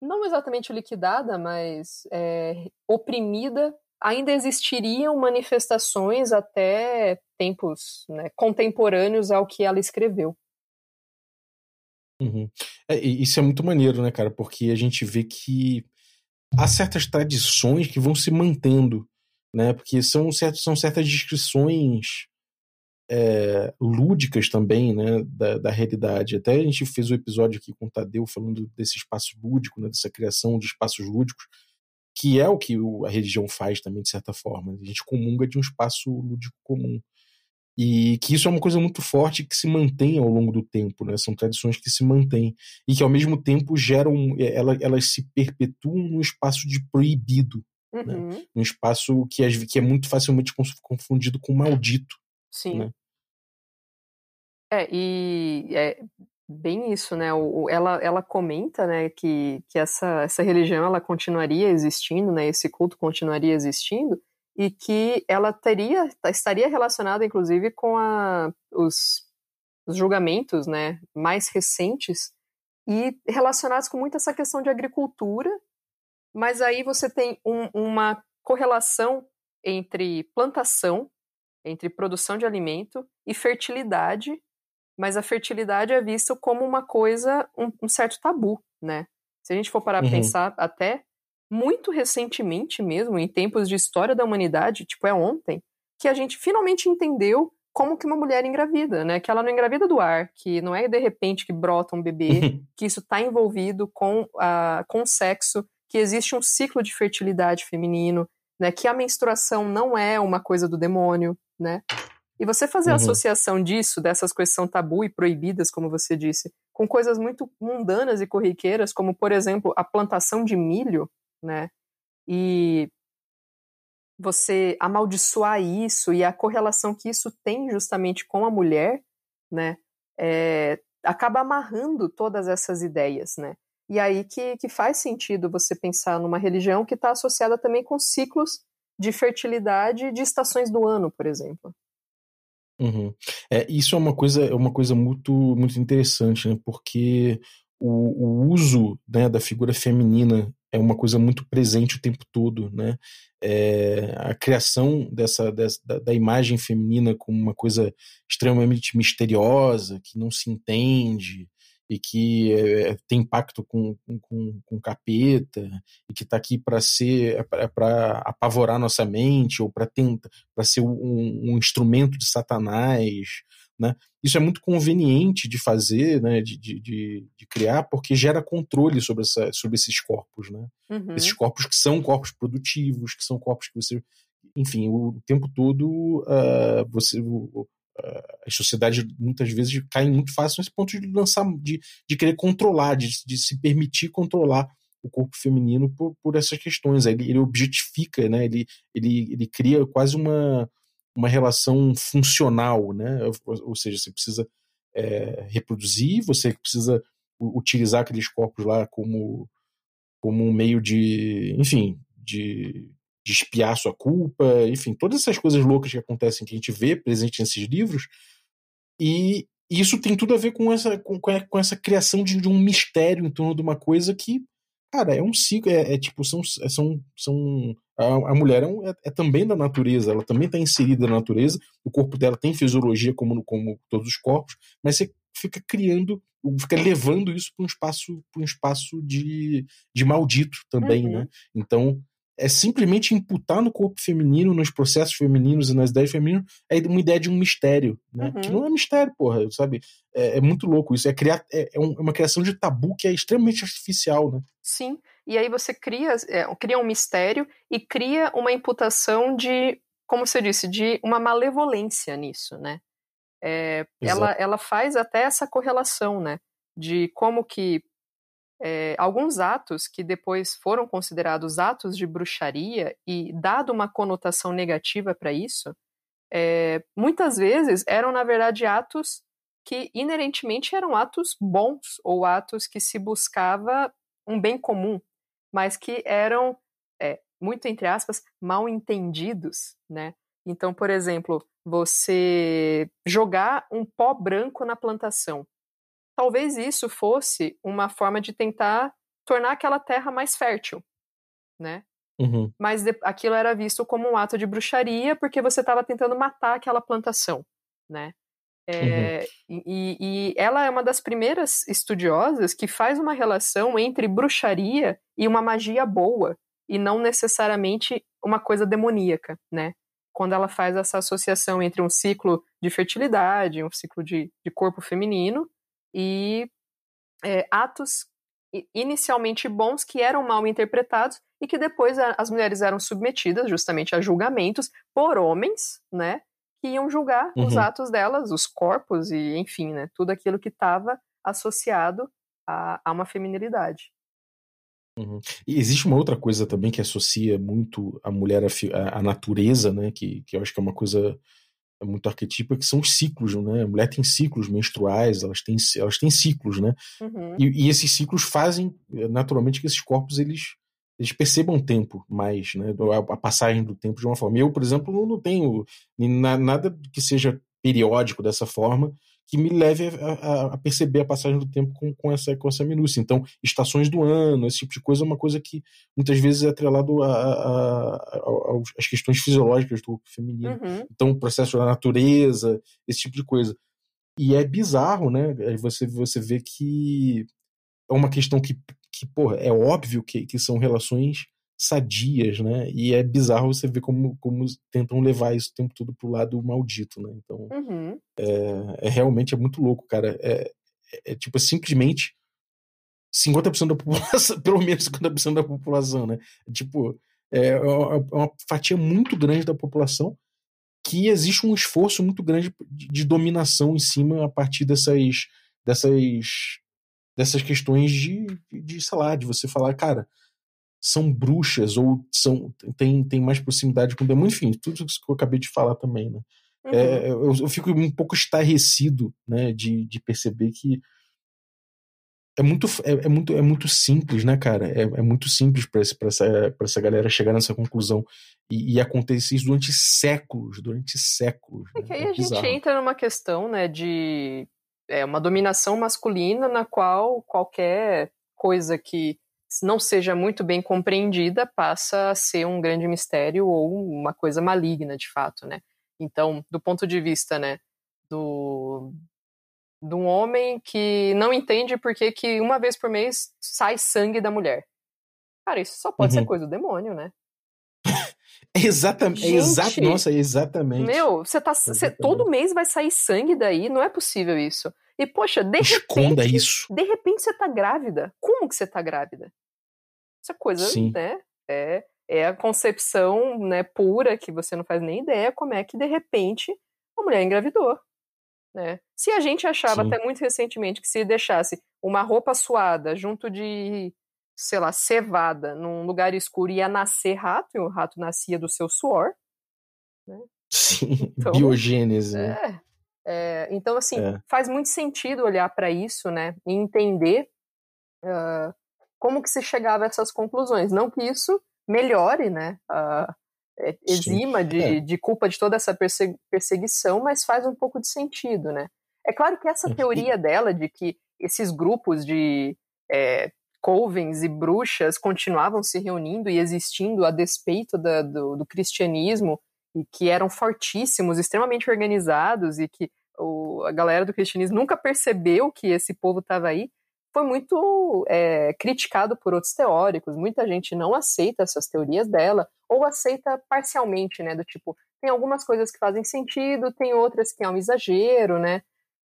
não exatamente liquidada, mas é, oprimida, ainda existiriam manifestações até tempos né, contemporâneos ao que ela escreveu. Uhum. É, isso é muito maneiro, né, cara? Porque a gente vê que há certas tradições que vão se mantendo, né? Porque são, certos, são certas descrições é, lúdicas também, né, da, da, realidade. Até a gente fez o um episódio aqui com o Tadeu falando desse espaço lúdico, né, dessa criação de espaços lúdicos, que é o que a religião faz também, de certa forma. A gente comunga de um espaço lúdico comum. E que isso é uma coisa muito forte que se mantém ao longo do tempo, né? São tradições que se mantêm e que ao mesmo tempo geram, é, elas, elas se perpetuam num espaço de proibido, né? uhum. né? Um espaço que é, que é muito facilmente confundido com maldito. Sim. Né? É, e é bem isso, né? O, ela, ela comenta, né, que, que essa, essa religião ela continuaria existindo, né? Esse culto continuaria existindo e que ela teria estaria relacionada, inclusive, com a, os, os julgamentos, né, mais recentes e relacionados com muito essa questão de agricultura, mas aí você tem um, uma correlação entre plantação, entre produção de alimento e fertilidade mas a fertilidade é vista como uma coisa, um, um certo tabu, né? Se a gente for parar uhum. pensar até muito recentemente mesmo, em tempos de história da humanidade, tipo é ontem, que a gente finalmente entendeu como que uma mulher engravida, né? Que ela não engravida do ar, que não é de repente que brota um bebê, uhum. que isso está envolvido com, a, com sexo, que existe um ciclo de fertilidade feminino, né? Que a menstruação não é uma coisa do demônio, né? E você fazer uhum. a associação disso, dessas coisas que são tabu e proibidas, como você disse, com coisas muito mundanas e corriqueiras, como, por exemplo, a plantação de milho, né? E você amaldiçoar isso e a correlação que isso tem justamente com a mulher, né? É, acaba amarrando todas essas ideias, né? E aí que, que faz sentido você pensar numa religião que está associada também com ciclos de fertilidade de estações do ano, por exemplo. Uhum. É, isso é uma coisa, é uma coisa muito, muito interessante, né? Porque o, o uso né, da figura feminina é uma coisa muito presente o tempo todo, né? É, a criação dessa, dessa da, da, imagem feminina como uma coisa extremamente misteriosa, que não se entende, e que é, tem impacto com, com, com capeta e que está aqui para ser para apavorar nossa mente ou para tentar para ser um, um, instrumento de Satanás, né? Isso é muito conveniente de fazer, né? De, de, de, de criar porque gera controle sobre, essa, sobre esses corpos, né? Uhum. Esses corpos que são corpos produtivos, que são corpos que você enfim, o tempo todo uh, você as sociedades muitas vezes caem muito fácil nesse ponto de lançar, de, de querer controlar, de, de se permitir controlar o corpo feminino por, por essas questões. Ele, ele objetifica, né? ele, ele, ele cria quase uma, uma relação funcional, né? ou, ou seja, você precisa é, reproduzir, você precisa utilizar aqueles corpos lá como, como um meio de, enfim, de de espiar sua culpa, enfim, todas essas coisas loucas que acontecem que a gente vê presente nesses livros. E isso tem tudo a ver com essa, com, com essa criação de, de, um mistério em torno de uma coisa que, cara, é um ciclo, é, é tipo, são, é, são, são a, a mulher é, um, é, é, também da natureza, ela também está inserida na natureza, o corpo dela tem fisiologia como, como todos os corpos, mas você fica criando, fica levando isso para um espaço, para um espaço de, de maldito também, uhum. né? Então é simplesmente imputar no corpo feminino, nos processos femininos e nas ideias femininas, é uma ideia de um mistério, né? Uhum. Que não é mistério, porra, sabe? É, é muito louco isso. É, criar, é, é, uma criação de tabu que é extremamente artificial, né? Sim. E aí você cria, é, cria um mistério e cria uma imputação de, como você disse, de uma malevolência nisso, né? É, ela, ela faz até essa correlação, né? De como que é, alguns atos que depois foram considerados atos de bruxaria e dado uma conotação negativa para isso, é, muitas vezes eram na verdade atos que inerentemente eram atos bons ou atos que se buscava um bem comum, mas que eram é, muito entre aspas mal entendidos, né? Então, por exemplo, você jogar um pó branco na plantação talvez isso fosse uma forma de tentar tornar aquela terra mais fértil, né? Uhum. Mas de, aquilo era visto como um ato de bruxaria porque você estava tentando matar aquela plantação, né? É, uhum. e, e, ela é uma das primeiras estudiosas que faz uma relação entre bruxaria e uma magia boa e não necessariamente uma coisa demoníaca, né? Quando ela faz essa associação entre um ciclo de fertilidade, um ciclo de, de corpo feminino e é, atos inicialmente bons que eram mal interpretados e que depois as mulheres eram submetidas justamente a julgamentos por homens, né, que iam julgar uhum. os atos delas, os corpos e enfim, né, tudo aquilo que estava associado a, a, uma feminilidade. Uhum. E existe uma outra coisa também que associa muito a mulher à natureza, né, que, que eu acho que é uma coisa muito arquetípica, que são os ciclos, né? A mulher tem ciclos menstruais, elas têm, elas têm ciclos, né? Uhum. E, e, esses ciclos fazem, eh, naturalmente, que esses corpos, eles, eles percebam o tempo mais, né? A, a passagem do tempo de uma forma. Eu, por exemplo, não tenho nada que seja periódico dessa forma, que me leve a, a, a, perceber a passagem do tempo com, com, essa, com essa minúcia. Então, estações do ano, esse tipo de coisa é uma coisa que muitas vezes é atrelado às questões fisiológicas do feminino. Uhum. Então, o processo da natureza, esse tipo de coisa. E é bizarro, né? Você, você vê que é uma questão que, que porra, é óbvio que, que são relações sadias, né? E é bizarro você ver como, como tentam levar isso o tempo todo pro lado maldito, né? Então, uhum. é, é, realmente é muito louco, cara. É, é, é tipo, é simplesmente 50% da população, [LAUGHS] pelo menos 50% da população, né? Tipo, é, é uma fatia muito grande da população que existe um esforço muito grande de, de dominação em cima a partir dessas dessas dessas questões de, de, sei lá, de você falar, cara, são bruxas ou são tem, tem mais proximidade com o demônio, enfim, tudo isso que eu acabei de falar também, né? Uhum. É, eu, eu, fico um pouco estarrecido, né, de, de perceber que é muito, é, é, muito, é muito simples, né, cara? É, é muito simples para essa, essa galera chegar nessa conclusão. E, e acontecer isso durante séculos, durante séculos. É né? que aí é a gente entra numa questão, né, de é, uma dominação masculina na qual qualquer coisa que não seja muito bem compreendida passa a ser um grande mistério ou uma coisa maligna, de fato, né? Então, do ponto de vista, né, do, de um homem que não entende por que, que uma vez por mês sai sangue da mulher. Cara, isso só pode uhum. ser coisa do demônio, né? [LAUGHS] exatamente, exato, nossa, exatamente. Meu, você tá, você, todo mês vai sair sangue daí, não é possível isso. E poxa, de Esconda repente, isso. De repente você tá grávida. Como que você tá grávida? Essa coisa, Sim. né? É, é a concepção, né, pura que você não faz nem ideia como é que de repente a mulher engravidou. Né? Se a gente achava Sim. até muito recentemente que se deixasse uma roupa suada junto de, sei lá, cevada num lugar escuro ia nascer rato, e o rato nascia do seu suor. Né? Sim, então, biogênese. É, é, então, assim, é. faz muito sentido olhar para isso, né, e entender uh, como que se chegava a essas conclusões. Não que isso melhore, né, é, exima de, é. de culpa de toda essa perseguição, mas faz um pouco de sentido, né? É claro que essa teoria dela de que esses grupos de é, covens e bruxas continuavam se reunindo e existindo a despeito da, do, do, cristianismo e que eram fortíssimos, extremamente organizados e que o, a galera do cristianismo nunca percebeu que esse povo estava aí, foi muito é, criticado por outros teóricos. Muita gente não aceita essas teorias dela, ou aceita parcialmente, né? Do tipo, tem algumas coisas que fazem sentido, tem outras que é um exagero, né?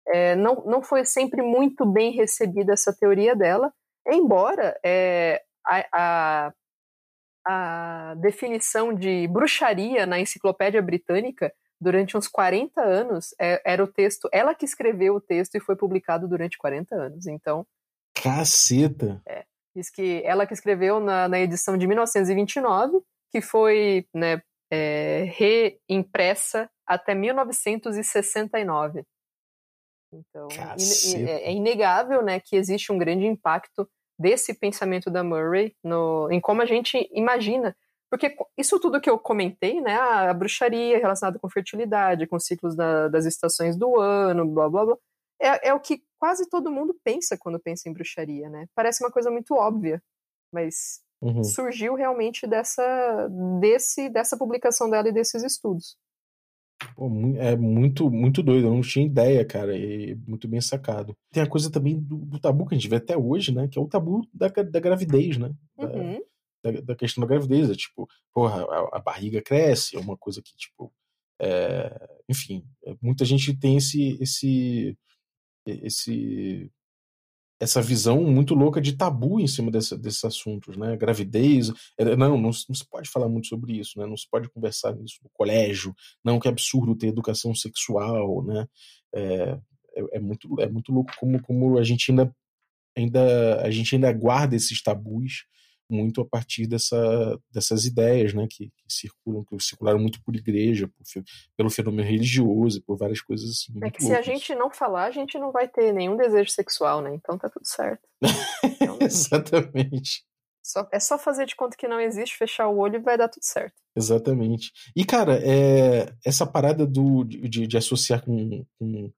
É, não, não foi sempre muito bem recebida essa teoria dela, embora é, a, a, a definição de bruxaria na enciclopédia britânica durante uns 40 anos é, era o texto, ela que escreveu o texto e foi publicado durante 40 anos. Então, Caceta! É, diz que ela que escreveu na, na edição de 1929, que foi né, é, reimpressa até 1969. Então, é, é inegável né, que existe um grande impacto desse pensamento da Murray no, em como a gente imagina. Porque isso tudo que eu comentei, né, a bruxaria relacionada com fertilidade, com ciclos da, das estações do ano, blá blá blá, é, é o que quase todo mundo pensa quando pensa em bruxaria, né? Parece uma coisa muito óbvia, mas uhum. surgiu realmente dessa, desse, dessa publicação dela e desses estudos. Pô, é muito, muito doido, eu não tinha ideia, cara, e muito bem sacado. Tem a coisa também do, do, tabu que a gente vê até hoje, né, que é o tabu da, da gravidez, né, uhum. da, da, questão da gravidez, é tipo, porra, a, a, barriga cresce, é uma coisa que, tipo, é, enfim, é, muita gente tem esse, esse, esse essa visão muito louca de tabu em cima desse, desses assuntos, né? Gravidez, é, não, não, se pode falar muito sobre isso, né? Não se pode conversar nisso no colégio, não, que absurdo ter educação sexual, né? É, é, é, muito, é muito louco como, como a gente ainda, ainda a gente ainda guarda esses tabus muito a partir dessa, dessas ideias né, que, que circulam, que circularam muito por igreja, por, pelo fenômeno religioso, por várias coisas assim. É que loucas. se a gente não falar, a gente não vai ter nenhum desejo sexual, né? Então tá tudo certo. [LAUGHS] Exatamente. Só, é só fazer de conta que não existe, fechar o olho e vai dar tudo certo. Exatamente. E, cara, é, essa parada do, de, de associar com, com,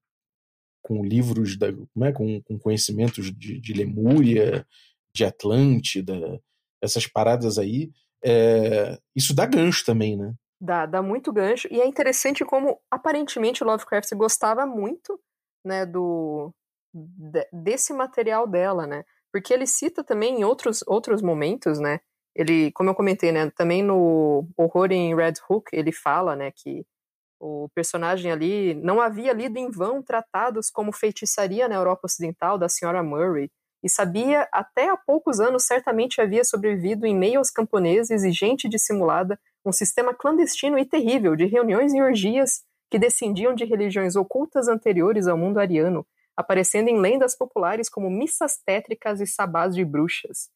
com livros, da, é? com, com conhecimentos de, de Lemúria, de Atlântida, essas paradas aí, é, isso dá gancho também, né? Dá, dá muito gancho. E é interessante como, aparentemente, Lovecraft gostava muito, né, do, desse material dela, né? Porque ele cita também em outros, outros momentos, né? Ele, como eu comentei, né, também no Horror em Red Hook, ele fala, né, que o personagem ali não havia lido em vão tratados como feitiçaria na Europa Ocidental da senhora Murray, e sabia até há poucos anos certamente havia sobrevivido em meio aos camponeses e gente dissimulada um sistema clandestino e terrível de reuniões e orgias que descendiam de religiões ocultas anteriores ao mundo ariano, aparecendo em lendas populares como missas tétricas e sabás de bruxas.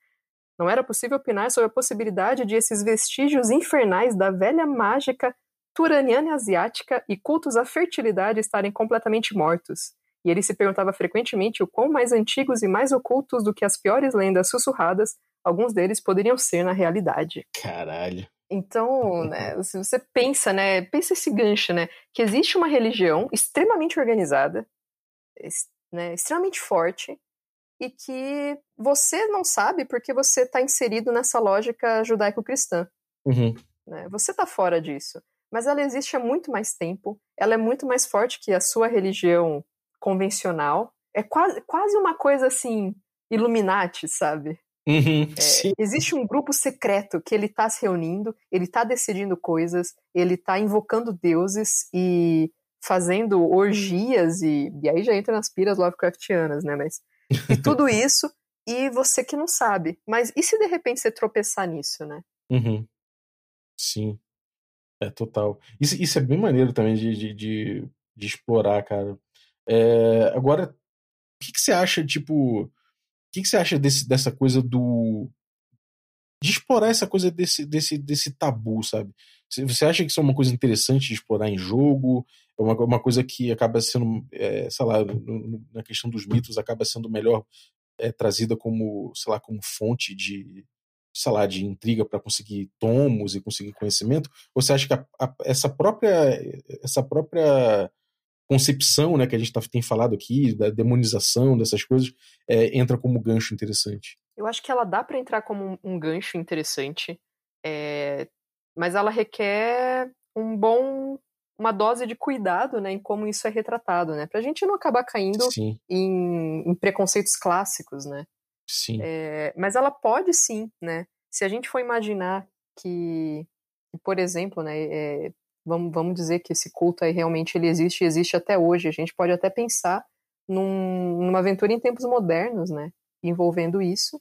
Não era possível opinar sobre a possibilidade de esses vestígios infernais da velha mágica turaniana asiática e cultos à fertilidade estarem completamente mortos e ele se perguntava frequentemente o quão mais antigos e mais ocultos do que as piores lendas sussurradas alguns deles poderiam ser na realidade. Caralho. Então, né, [LAUGHS] se você pensa, né, pensa esse gancho, né, que existe uma religião extremamente organizada, né, extremamente forte, e que você não sabe porque você está inserido nessa lógica judaico-cristã. Uhum. Né? Você está fora disso. Mas ela existe há muito mais tempo, ela é muito mais forte que a sua religião convencional. É quase, quase uma coisa assim, Illuminati, sabe? Uhum, é, existe um grupo secreto que ele está se reunindo, ele está decidindo coisas, ele está invocando deuses e fazendo orgias e, e aí já entra nas piras Lovecraftianas, né? Mas e [LAUGHS] tudo isso, e você que não sabe. Mas e se de repente você tropeçar nisso, né? Uhum. Sim. É total. Isso, isso é bem maneiro também de, de, de, de explorar, cara. É, agora, o que, que você acha, tipo. O que, que você acha desse, dessa coisa do. De explorar essa coisa desse, desse, desse tabu, sabe? Você acha que isso é uma coisa interessante de explorar em jogo? É uma, uma coisa que acaba sendo, é, sei lá, no, na questão dos mitos, acaba sendo melhor é, trazida como, sei lá, como fonte de, sei lá, de intriga para conseguir tomos e conseguir conhecimento? Ou você acha que a, a, essa própria essa própria concepção, né, que a gente tá, tem falado aqui da demonização dessas coisas, é, entra como gancho interessante? Eu acho que ela dá para entrar como um, um gancho interessante, é, mas ela requer um bom uma dose de cuidado né, em como isso é retratado, né? Pra gente não acabar caindo em, em, preconceitos clássicos, né? Sim. É, mas ela pode sim, né? Se a gente for imaginar que, por exemplo, né, é, vamos, vamos dizer que esse culto aí realmente ele existe e existe até hoje, a gente pode até pensar num, numa aventura em tempos modernos, né? Envolvendo isso.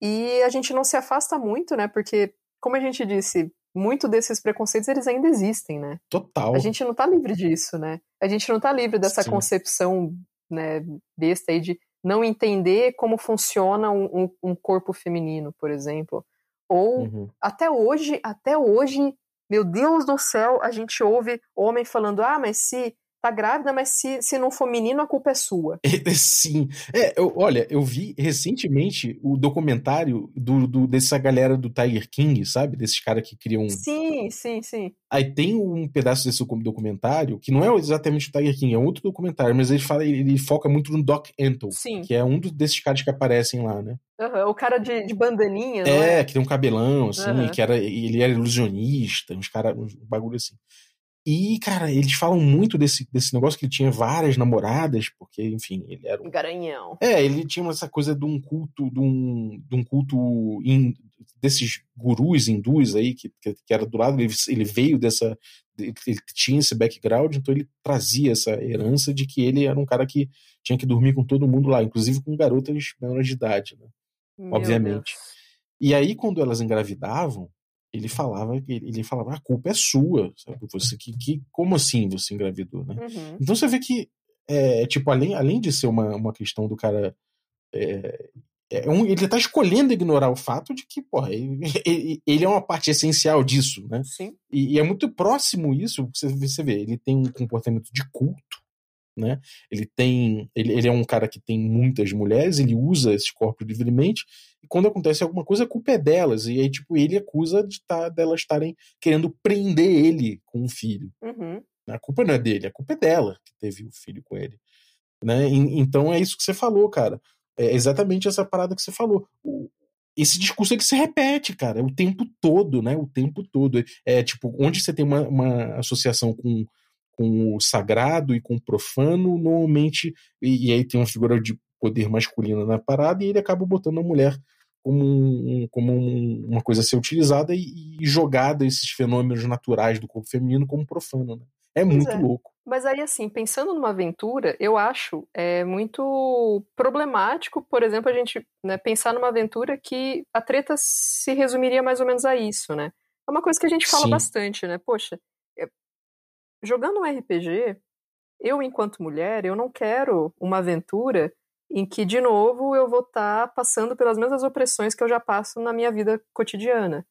E a gente não se afasta muito, né? Porque, como a gente disse, muito desses preconceitos eles ainda existem, né? Total. A gente não tá livre disso, né? A gente não tá livre dessa Sim. concepção, né, besta aí de não entender como funciona um, um corpo feminino, por exemplo. Ou uhum. até hoje, até hoje, meu Deus do céu, a gente ouve homem falando: ah, mas se tá grávida, mas se, se não for menino, a culpa é sua. [LAUGHS] Sim. É, eu, olha, eu vi recentemente o documentário do, do, dessa galera do Tiger King, sabe? Desses caras que criam. Sim, sim, sim. Aí tem um pedaço desse documentário, que não é exatamente o Tiger King, é outro documentário, mas ele fala, ele foca muito no Doc Antle, sim. que é um desses caras que aparecem lá, né? Uhum, o cara de, de bandaninha, é, é? que tem um cabelão, assim, uhum. que era, ele era ilusionista, uns caras, um bagulho assim. E, cara, eles falam muito desse, desse negócio que ele tinha várias namoradas, porque, enfim, ele era um. Garanhão. É, ele tinha essa coisa de um culto, de um, de um culto in, desses gurus hindus aí, que, que, que, era do lado, ele, ele veio dessa. Ele tinha esse background, então ele trazia essa herança de que ele era um cara que tinha que dormir com todo mundo lá, inclusive com garotas menores de idade, né? Meu Obviamente. Deus. E aí, quando elas engravidavam, ele falava ele falava a culpa é sua sabe você que, que como assim você engravidou né uhum. então você vê que é, tipo além, além de ser uma, uma questão do cara é, é um, ele tá escolhendo ignorar o fato de que porra, [LAUGHS] ele, ele é uma parte essencial disso né Sim. E, e, é muito próximo isso você, você vê ele tem um comportamento de culto né? Ele tem, ele, ele é um cara que tem muitas mulheres, ele usa esses corpos livremente, e quando acontece alguma coisa, a culpa é delas, e aí, tipo, ele acusa de tá, delas estarem querendo prender ele com um filho. Uhum. A culpa não é dele, a culpa é dela que teve o filho com ele. Né? E, então é isso que você falou, cara. É exatamente essa parada que você falou. O, esse discurso ele se repete, cara, o tempo todo, né? O tempo todo. É tipo, onde você tem uma, uma associação com com o sagrado e com o profano, normalmente, e, e, aí tem uma figura de poder masculina na parada, e ele acaba botando a mulher como, um, como um, uma coisa a ser utilizada e, e, jogada esses fenômenos naturais do corpo feminino como profano. Né? É pois muito é. louco. Mas aí, assim, pensando numa aventura, eu acho é muito problemático, por exemplo, a gente né, pensar numa aventura que a treta se resumiria mais ou menos a isso, né? É uma coisa que a gente fala Sim. bastante, né? Poxa, jogando um RPG, eu, enquanto mulher, eu não quero uma aventura em que, de novo, eu vou estar tá passando pelas mesmas opressões que eu já passo na minha vida cotidiana,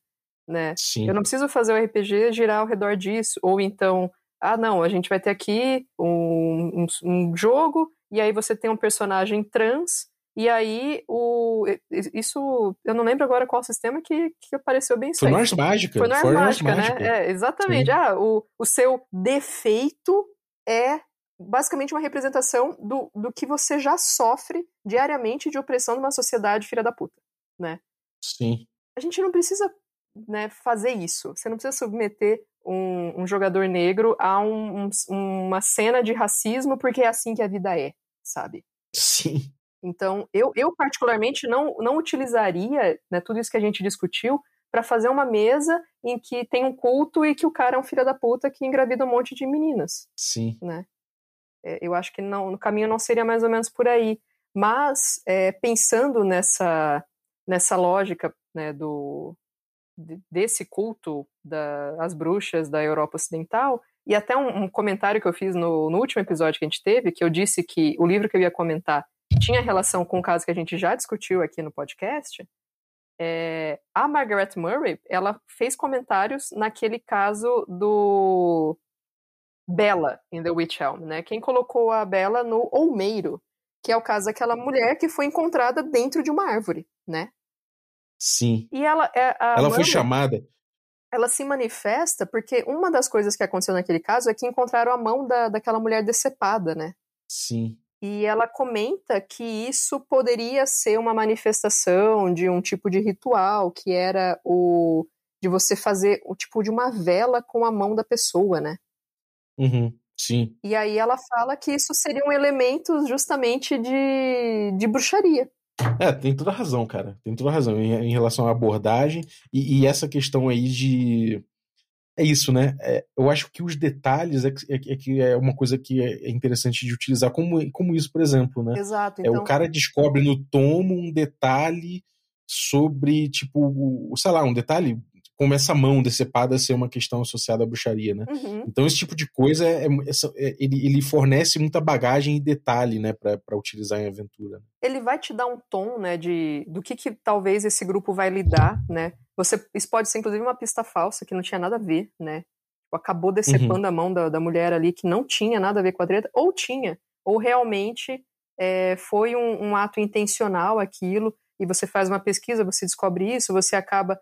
né? Sim. Eu não preciso fazer o RPG girar ao redor disso, ou então, ah, não, a gente vai ter aqui um, um, um jogo e aí você tem um personagem trans, e aí o. Isso. Eu não lembro agora qual sistema que, que apareceu bem Foi no Ars Mágica. Foi no Ars Mágica, né? É, exatamente. Sim. Ah, o, o seu defeito é basicamente uma representação do, do que você já sofre diariamente de opressão numa sociedade filha da puta, né? Sim. A gente não precisa né, fazer isso. Você não precisa submeter um, um jogador negro a um, um, uma cena de racismo porque é assim que a vida é, sabe? Sim. Então, eu, eu particularmente não, não utilizaria né, tudo isso que a gente discutiu para fazer uma mesa em que tem um culto e que o cara é um filho da puta que engravida um monte de meninas. Sim. Né? É, eu acho que não, no caminho não seria mais ou menos por aí. Mas, é, pensando nessa, nessa lógica né, do, desse culto das bruxas da Europa Ocidental, e até um, um comentário que eu fiz no, no, último episódio que a gente teve, que eu disse que o livro que eu ia comentar tinha relação com o caso que a gente já discutiu aqui no podcast, é, a Margaret Murray, ela fez comentários naquele caso do Bella em The Witch Elm, né? Quem colocou a Bella no Olmeiro, que é o caso daquela mulher que foi encontrada dentro de uma árvore, né? Sim. E ela, é, ela foi chamada. Ela se manifesta porque uma das coisas que aconteceu naquele caso é que encontraram a mão da, daquela mulher decepada, né? Sim. E ela comenta que isso poderia ser uma manifestação de um tipo de ritual, que era o de você fazer o tipo de uma vela com a mão da pessoa, né? Uhum, sim. E aí ela fala que isso seriam elementos justamente de, de bruxaria. É, tem toda razão, cara. Tem toda razão em, em relação à abordagem e, e, essa questão aí de. É isso, né? É, eu acho que os detalhes é que, é, é, que é uma coisa que é interessante de utilizar, como, como isso, por exemplo, né? Exato. Então... É, o então cara descobre no tomo um detalhe sobre, tipo, sei lá, um detalhe como essa mão decepada ser uma questão associada à bruxaria, né? Uhum. Então esse tipo de coisa é, é, é, ele, ele fornece muita bagagem e detalhe, né, para utilizar em aventura. Ele vai te dar um tom, né, de do que, que talvez esse grupo vai lidar, né? Você isso pode ser inclusive uma pista falsa que não tinha nada a ver, né? Tipo, acabou decepando uhum. a mão da, da mulher ali que não tinha nada a ver com a treta, ou tinha, ou realmente é, foi um, um ato intencional aquilo. E você faz uma pesquisa, você descobre isso, você acaba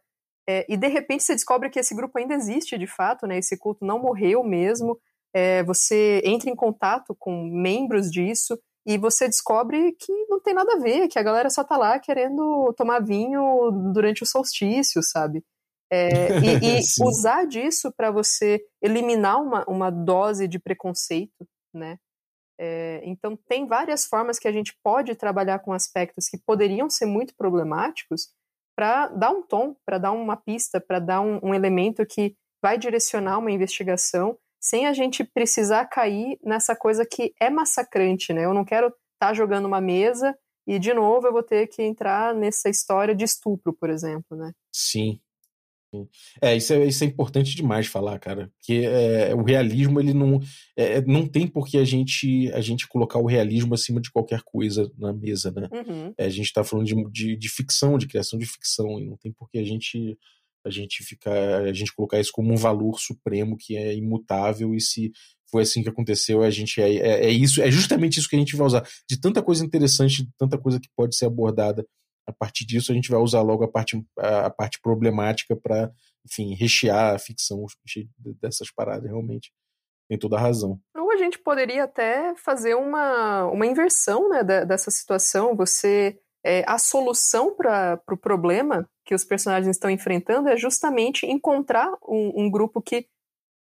é, e de repente você descobre que esse grupo ainda existe de fato, né? Esse culto não morreu mesmo. É, você entra em contato com membros disso e você descobre que não tem nada a ver, que a galera só tá lá querendo tomar vinho durante o solstício, sabe? É, e, [LAUGHS] e usar disso para você eliminar uma, uma dose de preconceito, né? É, então, tem várias formas que a gente pode trabalhar com aspectos que poderiam ser muito problemáticos para dar um tom, para dar uma pista, para dar um, um elemento que vai direcionar uma investigação sem a gente precisar cair nessa coisa que é massacrante, né? Eu não quero estar tá jogando uma mesa e de novo eu vou ter que entrar nessa história de estupro, por exemplo, né? Sim, é, isso é, isso é importante demais falar, cara. Porque é, o realismo, ele não. É, é, não tem por que a gente, a gente colocar o realismo acima de qualquer coisa na mesa, né? Uhum. É, a gente tá falando de, de, de, ficção, de criação de ficção, e não tem por que a gente. A gente ficar, a gente colocar isso como um valor supremo que é imutável e se foi assim que aconteceu, a gente é, é, é isso, é justamente isso que a gente vai usar. De tanta coisa interessante, de tanta coisa que pode ser abordada a partir disso a gente vai usar logo a parte, a, parte problemática para, enfim, rechear a ficção dessas paradas, realmente. Tem toda a razão. Ou a gente poderia até fazer uma, uma inversão né, dessa situação. Você. É, a solução para o pro problema que os personagens estão enfrentando é justamente encontrar um, um grupo que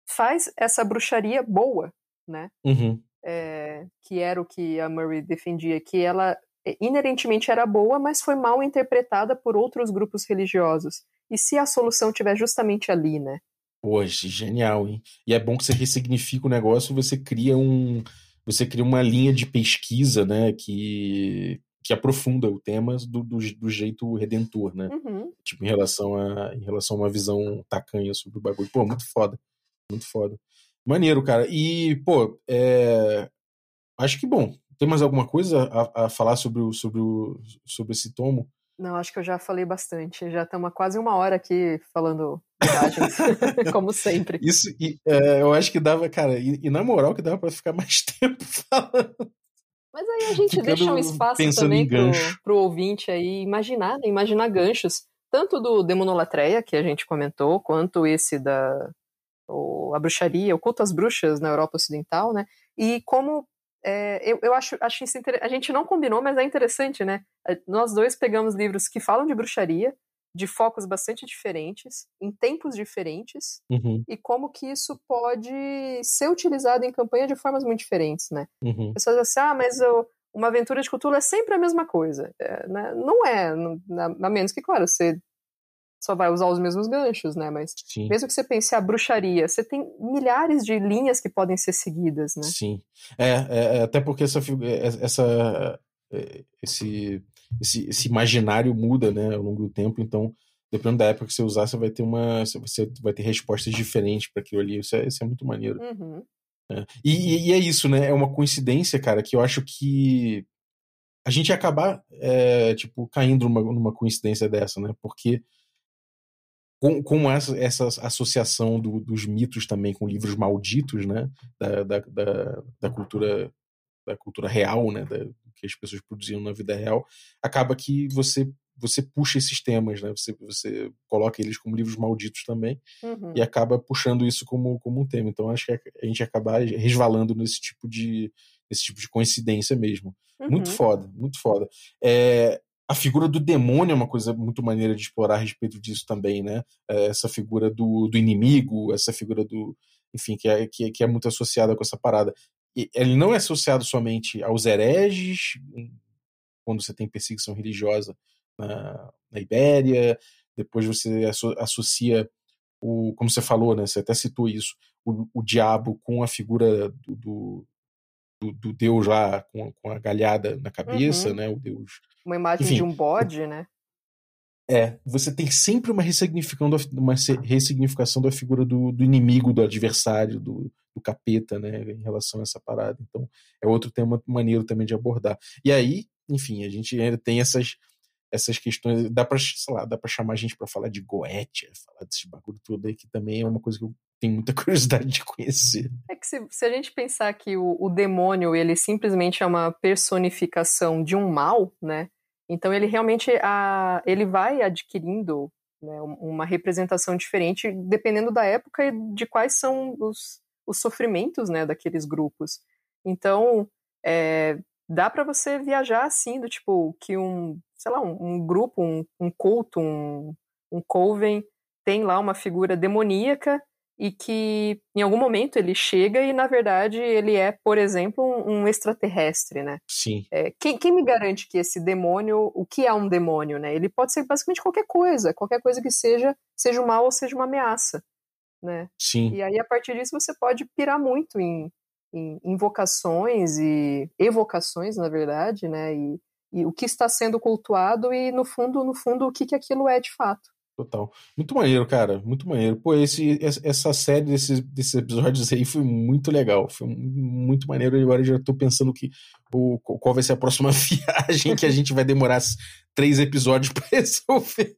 faz essa bruxaria boa, né? Uhum. É, que era o que a Murray defendia, que ela inerentemente era boa, mas foi mal interpretada por outros grupos religiosos. E se a solução tiver justamente ali, né? Poxa, genial, hein? E é bom que você ressignifica o negócio, você cria um, você cria uma linha de pesquisa, né, que que aprofunda o tema do, do, do jeito redentor, né? Uhum. Tipo, em relação, a, em relação a uma visão tacanha sobre o bagulho. Pô, muito foda. Muito foda. Maneiro, cara. E, pô, é... acho que, bom, tem mais alguma coisa a, a falar sobre, o, sobre, o, sobre esse tomo? Não, acho que eu já falei bastante. Já estamos quase uma hora aqui falando viagens, [LAUGHS] como sempre. Isso, e, é, eu acho que dava, cara, e, e, na moral que dava para ficar mais [LAUGHS] tempo falando. Mas aí a gente deixa um espaço também pro, pro ouvinte aí imaginar, né? imaginar ganchos, tanto do Demonolatreia, que a gente comentou, quanto esse da o, a bruxaria, o culto às bruxas na Europa Ocidental, né? E como é, eu, eu acho, acho isso a gente não combinou, mas é interessante, né? É, nós dois pegamos livros que falam de bruxaria, de focos bastante diferentes, em tempos diferentes, uhum. e como que isso pode ser utilizado em campanha de formas muito diferentes, né? Uhum. Pessoas dizem assim, ah, mas eu, uma aventura de cultura é sempre a mesma coisa. É, né? Não é, a menos que, claro, você só vai usar os mesmos ganchos, né? Mas Sim. mesmo que você pense a bruxaria, você tem milhares de linhas que podem ser seguidas, né? Sim. É, é, é até porque essa, é, essa, esse esse, esse imaginário muda, né, ao longo do tempo, então dependendo da época que você usar, você vai ter uma. Você vai ter respostas diferentes para aquilo ali. Isso é, isso é muito maneiro. Uhum. É. E, e, é isso, né? É uma coincidência, cara, que eu acho que a gente ia acabar, é, tipo, caindo numa, numa coincidência dessa, né? Porque com, essa, essa associação do, dos mitos também com livros malditos, né? Da, da, da, da cultura da cultura real, né? Da, que as pessoas produziam na vida real, acaba que você você puxa esses temas, né? Você, você coloca eles como livros malditos também uhum. e acaba puxando isso como, como um tema. Então acho que a gente acaba resvalando nesse tipo de nesse tipo de coincidência mesmo. Uhum. Muito foda, muito foda. É, a figura do demônio é uma coisa muito maneira de explorar a respeito disso também, né? É, essa figura do, do inimigo, essa figura do. Enfim, que é, que, que é muito associada com essa parada ele não é associado somente aos hereges, quando você tem perseguição religiosa na, na Ibéria, depois você associa o, como você falou, né, você até citou isso, o, o diabo com a figura do, do, do deus lá com, com, a galhada na cabeça, uhum. né, o deus... Uma imagem Enfim, de um bode, né? É, você tem sempre uma ressignificação, uma ressignificação da figura do, do inimigo, do adversário, do, do capeta, né, em relação a essa parada. Então, é outro tema maneiro também de abordar. E aí, enfim, a gente ainda tem essas essas questões, dá para, sei lá, dá chamar a gente para falar de Goethe, falar desse bagulho todo aí que também é uma coisa que eu tenho muita [LAUGHS] curiosidade de conhecer. É que se, se a gente pensar que o, o demônio, ele simplesmente é uma personificação de um mal, né? Então ele realmente a, ele vai adquirindo né, uma representação diferente dependendo da época e de quais são os, os sofrimentos né, daqueles grupos. Então, é, dá para você viajar assim, do tipo, que um, sei lá, um, um grupo, um, um culto, um, um coven, tem lá uma figura demoníaca e que em algum momento ele chega e na verdade ele é, por exemplo, um, extraterrestre, né? Sim. É, quem, quem, me garante que esse demônio, o que é um demônio, né? Ele pode ser basicamente qualquer coisa, qualquer coisa que seja, seja um mal ou seja uma ameaça né? Sim. E aí, a partir disso, você pode pirar muito em, em invocações e evocações, na verdade, né? E, e o que está sendo cultuado e, no fundo, no fundo, o que, que aquilo é de fato. Total. Muito maneiro, cara. Muito maneiro. Pô, esse, essa série desses, desses episódios aí foi muito legal. Foi muito maneiro. E agora eu já tô pensando que o, qual vai ser a próxima [LAUGHS] viagem que a gente vai demorar três episódios [LAUGHS] para resolver.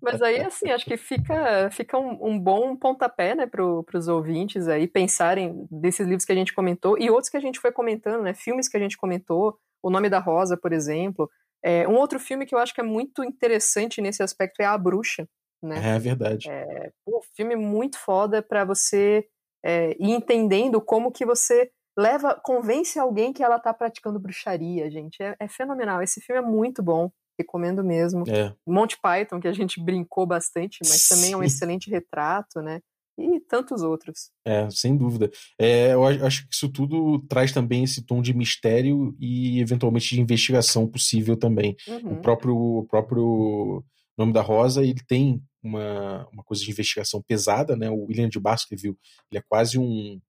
Mas aí, assim, acho que fica, fica um, um bom pontapé, né, para os ouvintes aí pensarem desses livros que a gente comentou e outros que a gente foi comentando, né? Filmes que a gente comentou. O Nome da Rosa, por exemplo. É, um outro filme que eu acho que é muito interessante nesse aspecto é A Bruxa, né? É verdade. É, um filme muito foda para você é, ir entendendo como que você leva, convence alguém que ela tá praticando bruxaria, gente. É, é fenomenal. Esse filme é muito bom. Recomendo mesmo. É. Monty Python, que a gente brincou bastante, mas também é um excelente retrato, né? E tantos outros. É, sem dúvida. É, eu acho que isso tudo traz também esse tom de mistério e eventualmente de investigação possível também. Uhum. O próprio o próprio nome da Rosa ele tem uma, uma coisa de investigação pesada, né? O William de Baskerville ele é quase um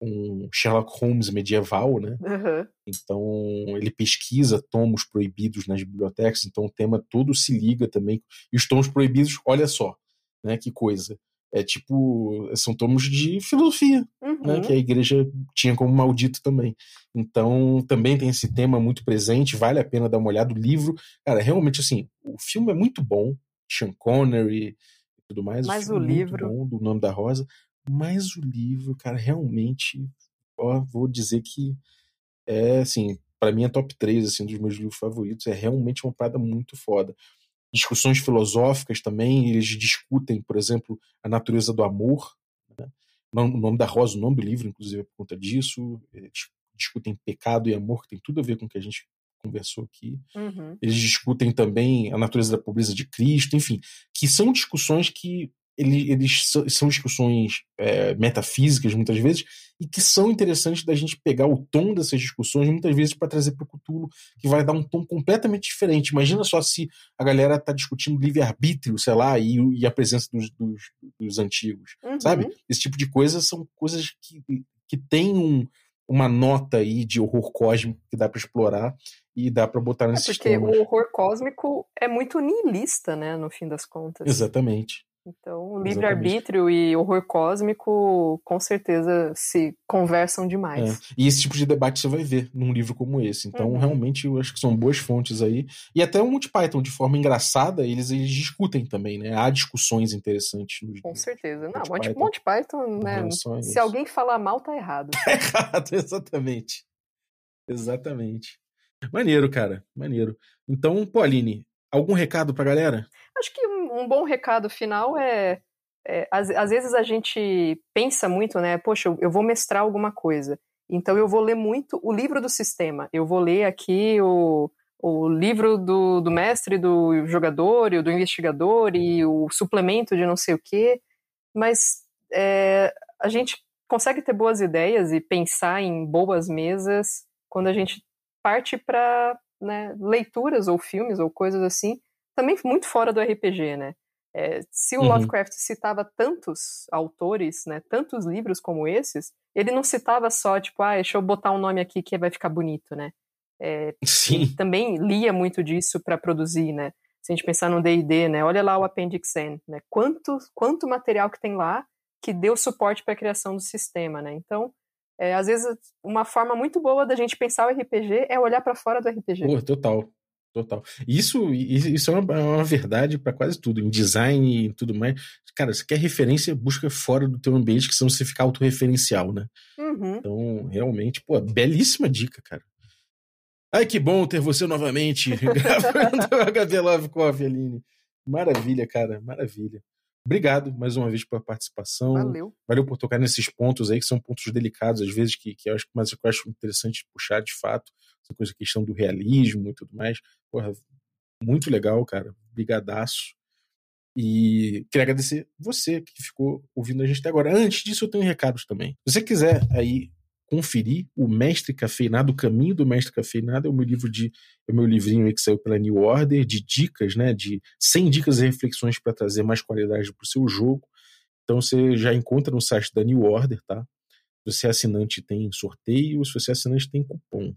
um Sherlock Holmes medieval, né? Uhum. Então ele pesquisa tomos proibidos nas bibliotecas, então o tema todo se liga também. E os tomos proibidos, olha só, né? Que coisa é tipo, são tomos de filosofia, uhum. né, que a igreja tinha como maldito também. Então, também tem esse tema muito presente, vale a pena dar uma olhada. O livro, cara, realmente, assim, o filme é muito bom, Sean Connery e tudo mais. Mas o, o é livro. Bom, do Nome da Rosa. Mas o livro, cara, realmente, ó, vou dizer que é assim, para mim é top 3 assim, dos meus livros favoritos. É realmente uma parada muito foda. Discussões filosóficas também, eles discutem, por exemplo, a natureza do amor. Né? O nome da Rosa, o nome do livro, inclusive, é por conta disso. Eles discutem pecado e amor, que tem tudo a ver com o que a gente conversou aqui. Uhum. Eles discutem também a natureza da pobreza de Cristo, enfim, que são discussões que ele, eles são discussões é, metafísicas muitas vezes e que são interessantes da gente pegar o tom dessas discussões muitas vezes para trazer para o Cthulhu, que vai dar um tom completamente diferente. Imagina só se a galera está discutindo livre-arbítrio, sei lá, e, e, a presença dos, dos, dos antigos, uhum. sabe? Esse tipo de coisas são coisas que, que têm um, uma nota aí de horror cósmico que dá para explorar e dá para botar nesses é porque temas. o horror cósmico é muito nihilista, né, no fim das contas. Exatamente. Então, livre-arbítrio e horror cósmico com certeza se conversam demais. É. E esse tipo de debate você vai ver num livro como esse. Então, uhum. realmente, eu acho que são boas fontes aí. E até o Monty Python, de forma engraçada, eles, eles discutem também, né? Há discussões interessantes. No, com certeza. Não, Monty, Python, Monty Python, né? Se alguém falar mal, tá errado. [LAUGHS] Tá errado, exatamente. Exatamente. Maneiro, cara. Maneiro. Então, pô, Aline, algum recado pra galera? Acho que um bom recado final é, é às, às, vezes a gente pensa muito, né? Poxa, eu, eu vou mestrar alguma coisa. Então eu vou ler muito o livro do sistema. Eu vou ler aqui o, o livro do, do mestre, do jogador e do investigador e o suplemento de não sei o quê. Mas é, a gente consegue ter boas ideias e pensar em boas mesas quando a gente parte para né, leituras ou filmes ou coisas assim também muito fora do RPG, né? É, se o uhum. Lovecraft citava tantos autores, né, tantos livros como esses, ele não citava só, tipo, ah, deixa eu botar um nome aqui que vai ficar bonito, né? É, Sim. também lia muito disso para produzir, né? Se a gente pensar no D&D, né? Olha lá o Appendix N, né? Quanto, quanto material que tem lá que deu suporte para a criação do sistema, né? Então, é, às vezes, uma forma muito boa da gente pensar o RPG é olhar para fora do RPG. Pô, total. Total. Isso, isso é uma, é uma verdade para quase tudo, em design e tudo mais. Cara, você quer referência, busca fora do teu ambiente, que senão você fica autorreferencial, né? Uhum. Então, realmente, pô, belíssima dica, cara. Ai, que bom ter você novamente [LAUGHS] gravando a HV Love Coffee, Aline. Maravilha, cara, maravilha. Obrigado mais uma vez pela participação. Valeu. Valeu por tocar nesses pontos aí, que são pontos delicados, às vezes, que, que eu acho, mas eu acho interessante puxar de fato essa coisa, questão do realismo e tudo mais. Porra, muito legal, cara. Brigadaço. E queria agradecer você que ficou ouvindo a gente até agora. Antes disso, eu tenho recados também. Se você quiser aí conferir o Mestre Cafeinado, o Caminho do Mestre Cafeinado, é o meu livro de é o meu livrinho que saiu pela New Order de dicas, né, de 100 dicas e reflexões para trazer mais qualidade para o seu jogo. Então você já encontra no site da New Order, tá? Se você é assinante tem sorteio, se você é assinante tem cupom.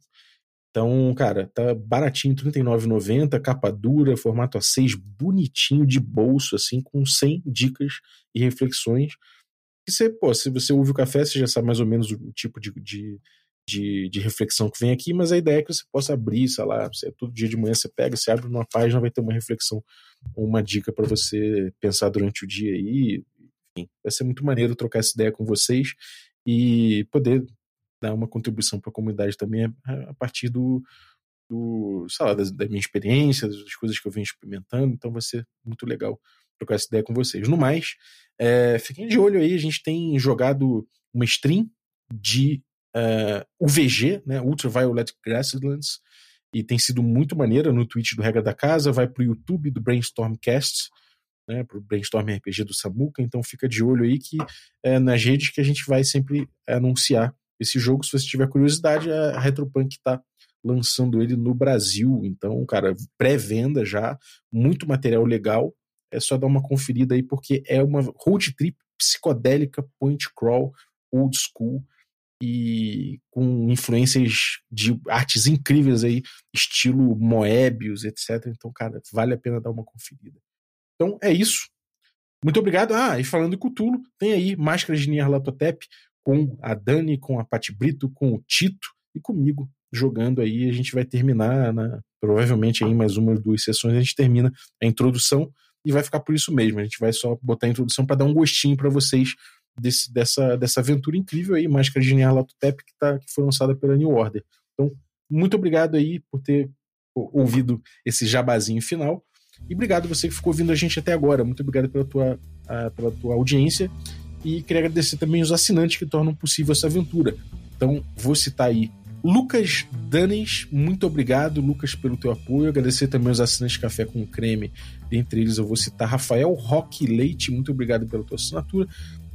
Então, cara, tá baratinho, R$ 39,90, capa dura, formato A6, bonitinho, de bolso, assim, com 100 dicas e reflexões. E você, pô, se você ouve o café, você já sabe mais ou menos o tipo de, de, de, de reflexão que vem aqui, mas a ideia é que você possa abrir, sei lá, você, todo dia de manhã você pega, você abre uma página, vai ter uma reflexão, uma dica para você pensar durante o dia aí. Enfim, vai ser muito maneiro trocar essa ideia com vocês e poder dar uma contribuição para a comunidade também a, partir do, do sei lá, da, da, minha experiência, das coisas que eu venho experimentando, então vai ser muito legal trocar essa ideia com vocês. No mais, é, fiquem de olho aí, a gente tem jogado uma stream de uh, é, UVG, né, Ultraviolet Grasslands, e tem sido muito maneira no Twitch do Regra da Casa, vai pro YouTube do Brainstormcast, né, pro Brainstorm RPG do Samuca, então fica de olho aí que é nas redes que a gente vai sempre anunciar esse jogo, se você tiver curiosidade, a Retropunk está lançando ele no Brasil. Então, cara, pré-venda já, muito material legal. É só dar uma conferida aí, porque é uma road trip psicodélica, point crawl, old school e com influências de artes incríveis aí, estilo Moebius, etc. Então, cara, vale a pena dar uma conferida. Então, é isso. Muito obrigado. Ah, e falando em Cthulhu, tem aí Máscaras de Nyarlathotep, com a Dani, com a Pati Brito, com o Tito e comigo jogando aí. A gente vai terminar, na, provavelmente em mais uma ou duas sessões, a gente termina a introdução e vai ficar por isso mesmo. A gente vai só botar a introdução para dar um gostinho para vocês desse, dessa, dessa aventura incrível aí, Máscara de Latotep, que, tá, que foi lançada pela New Order. Então, muito obrigado aí por ter ouvido esse jabazinho final. E obrigado você que ficou ouvindo a gente até agora. Muito obrigado pela tua, uh, pela tua audiência. E queria agradecer também os assinantes que tornam possível essa aventura. Então, vou citar aí Lucas Danes, muito obrigado, Lucas, pelo teu apoio. Agradecer também os assinantes Café com Creme. Dentre eles, eu vou citar Rafael Roque Leite, muito obrigado pela tua assinatura.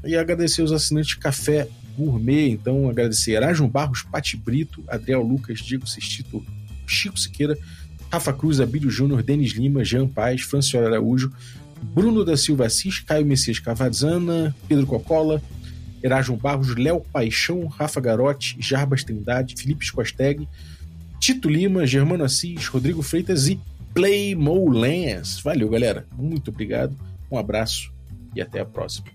E agradecer os assinantes Café Gourmet. Então, agradecer Erasmo Barros, Pati Brito, Adriel Lucas, Diego Sestito, Chico Siqueira, Rafa Cruz, Abílio Júnior, Denis Lima, Jean Paz, Francioli Araújo, Bruno da Silva Assis, Caio Messias Cavazana, Pedro Cocola, Erasmo Barros, Léo Paixão, Rafa Garotti, Jarbas Trindade, Felipe Scosteg, Tito Lima, Germano Assis, Rodrigo Freitas e Play Lance. Valeu, galera. Muito obrigado. Um abraço e até a próxima.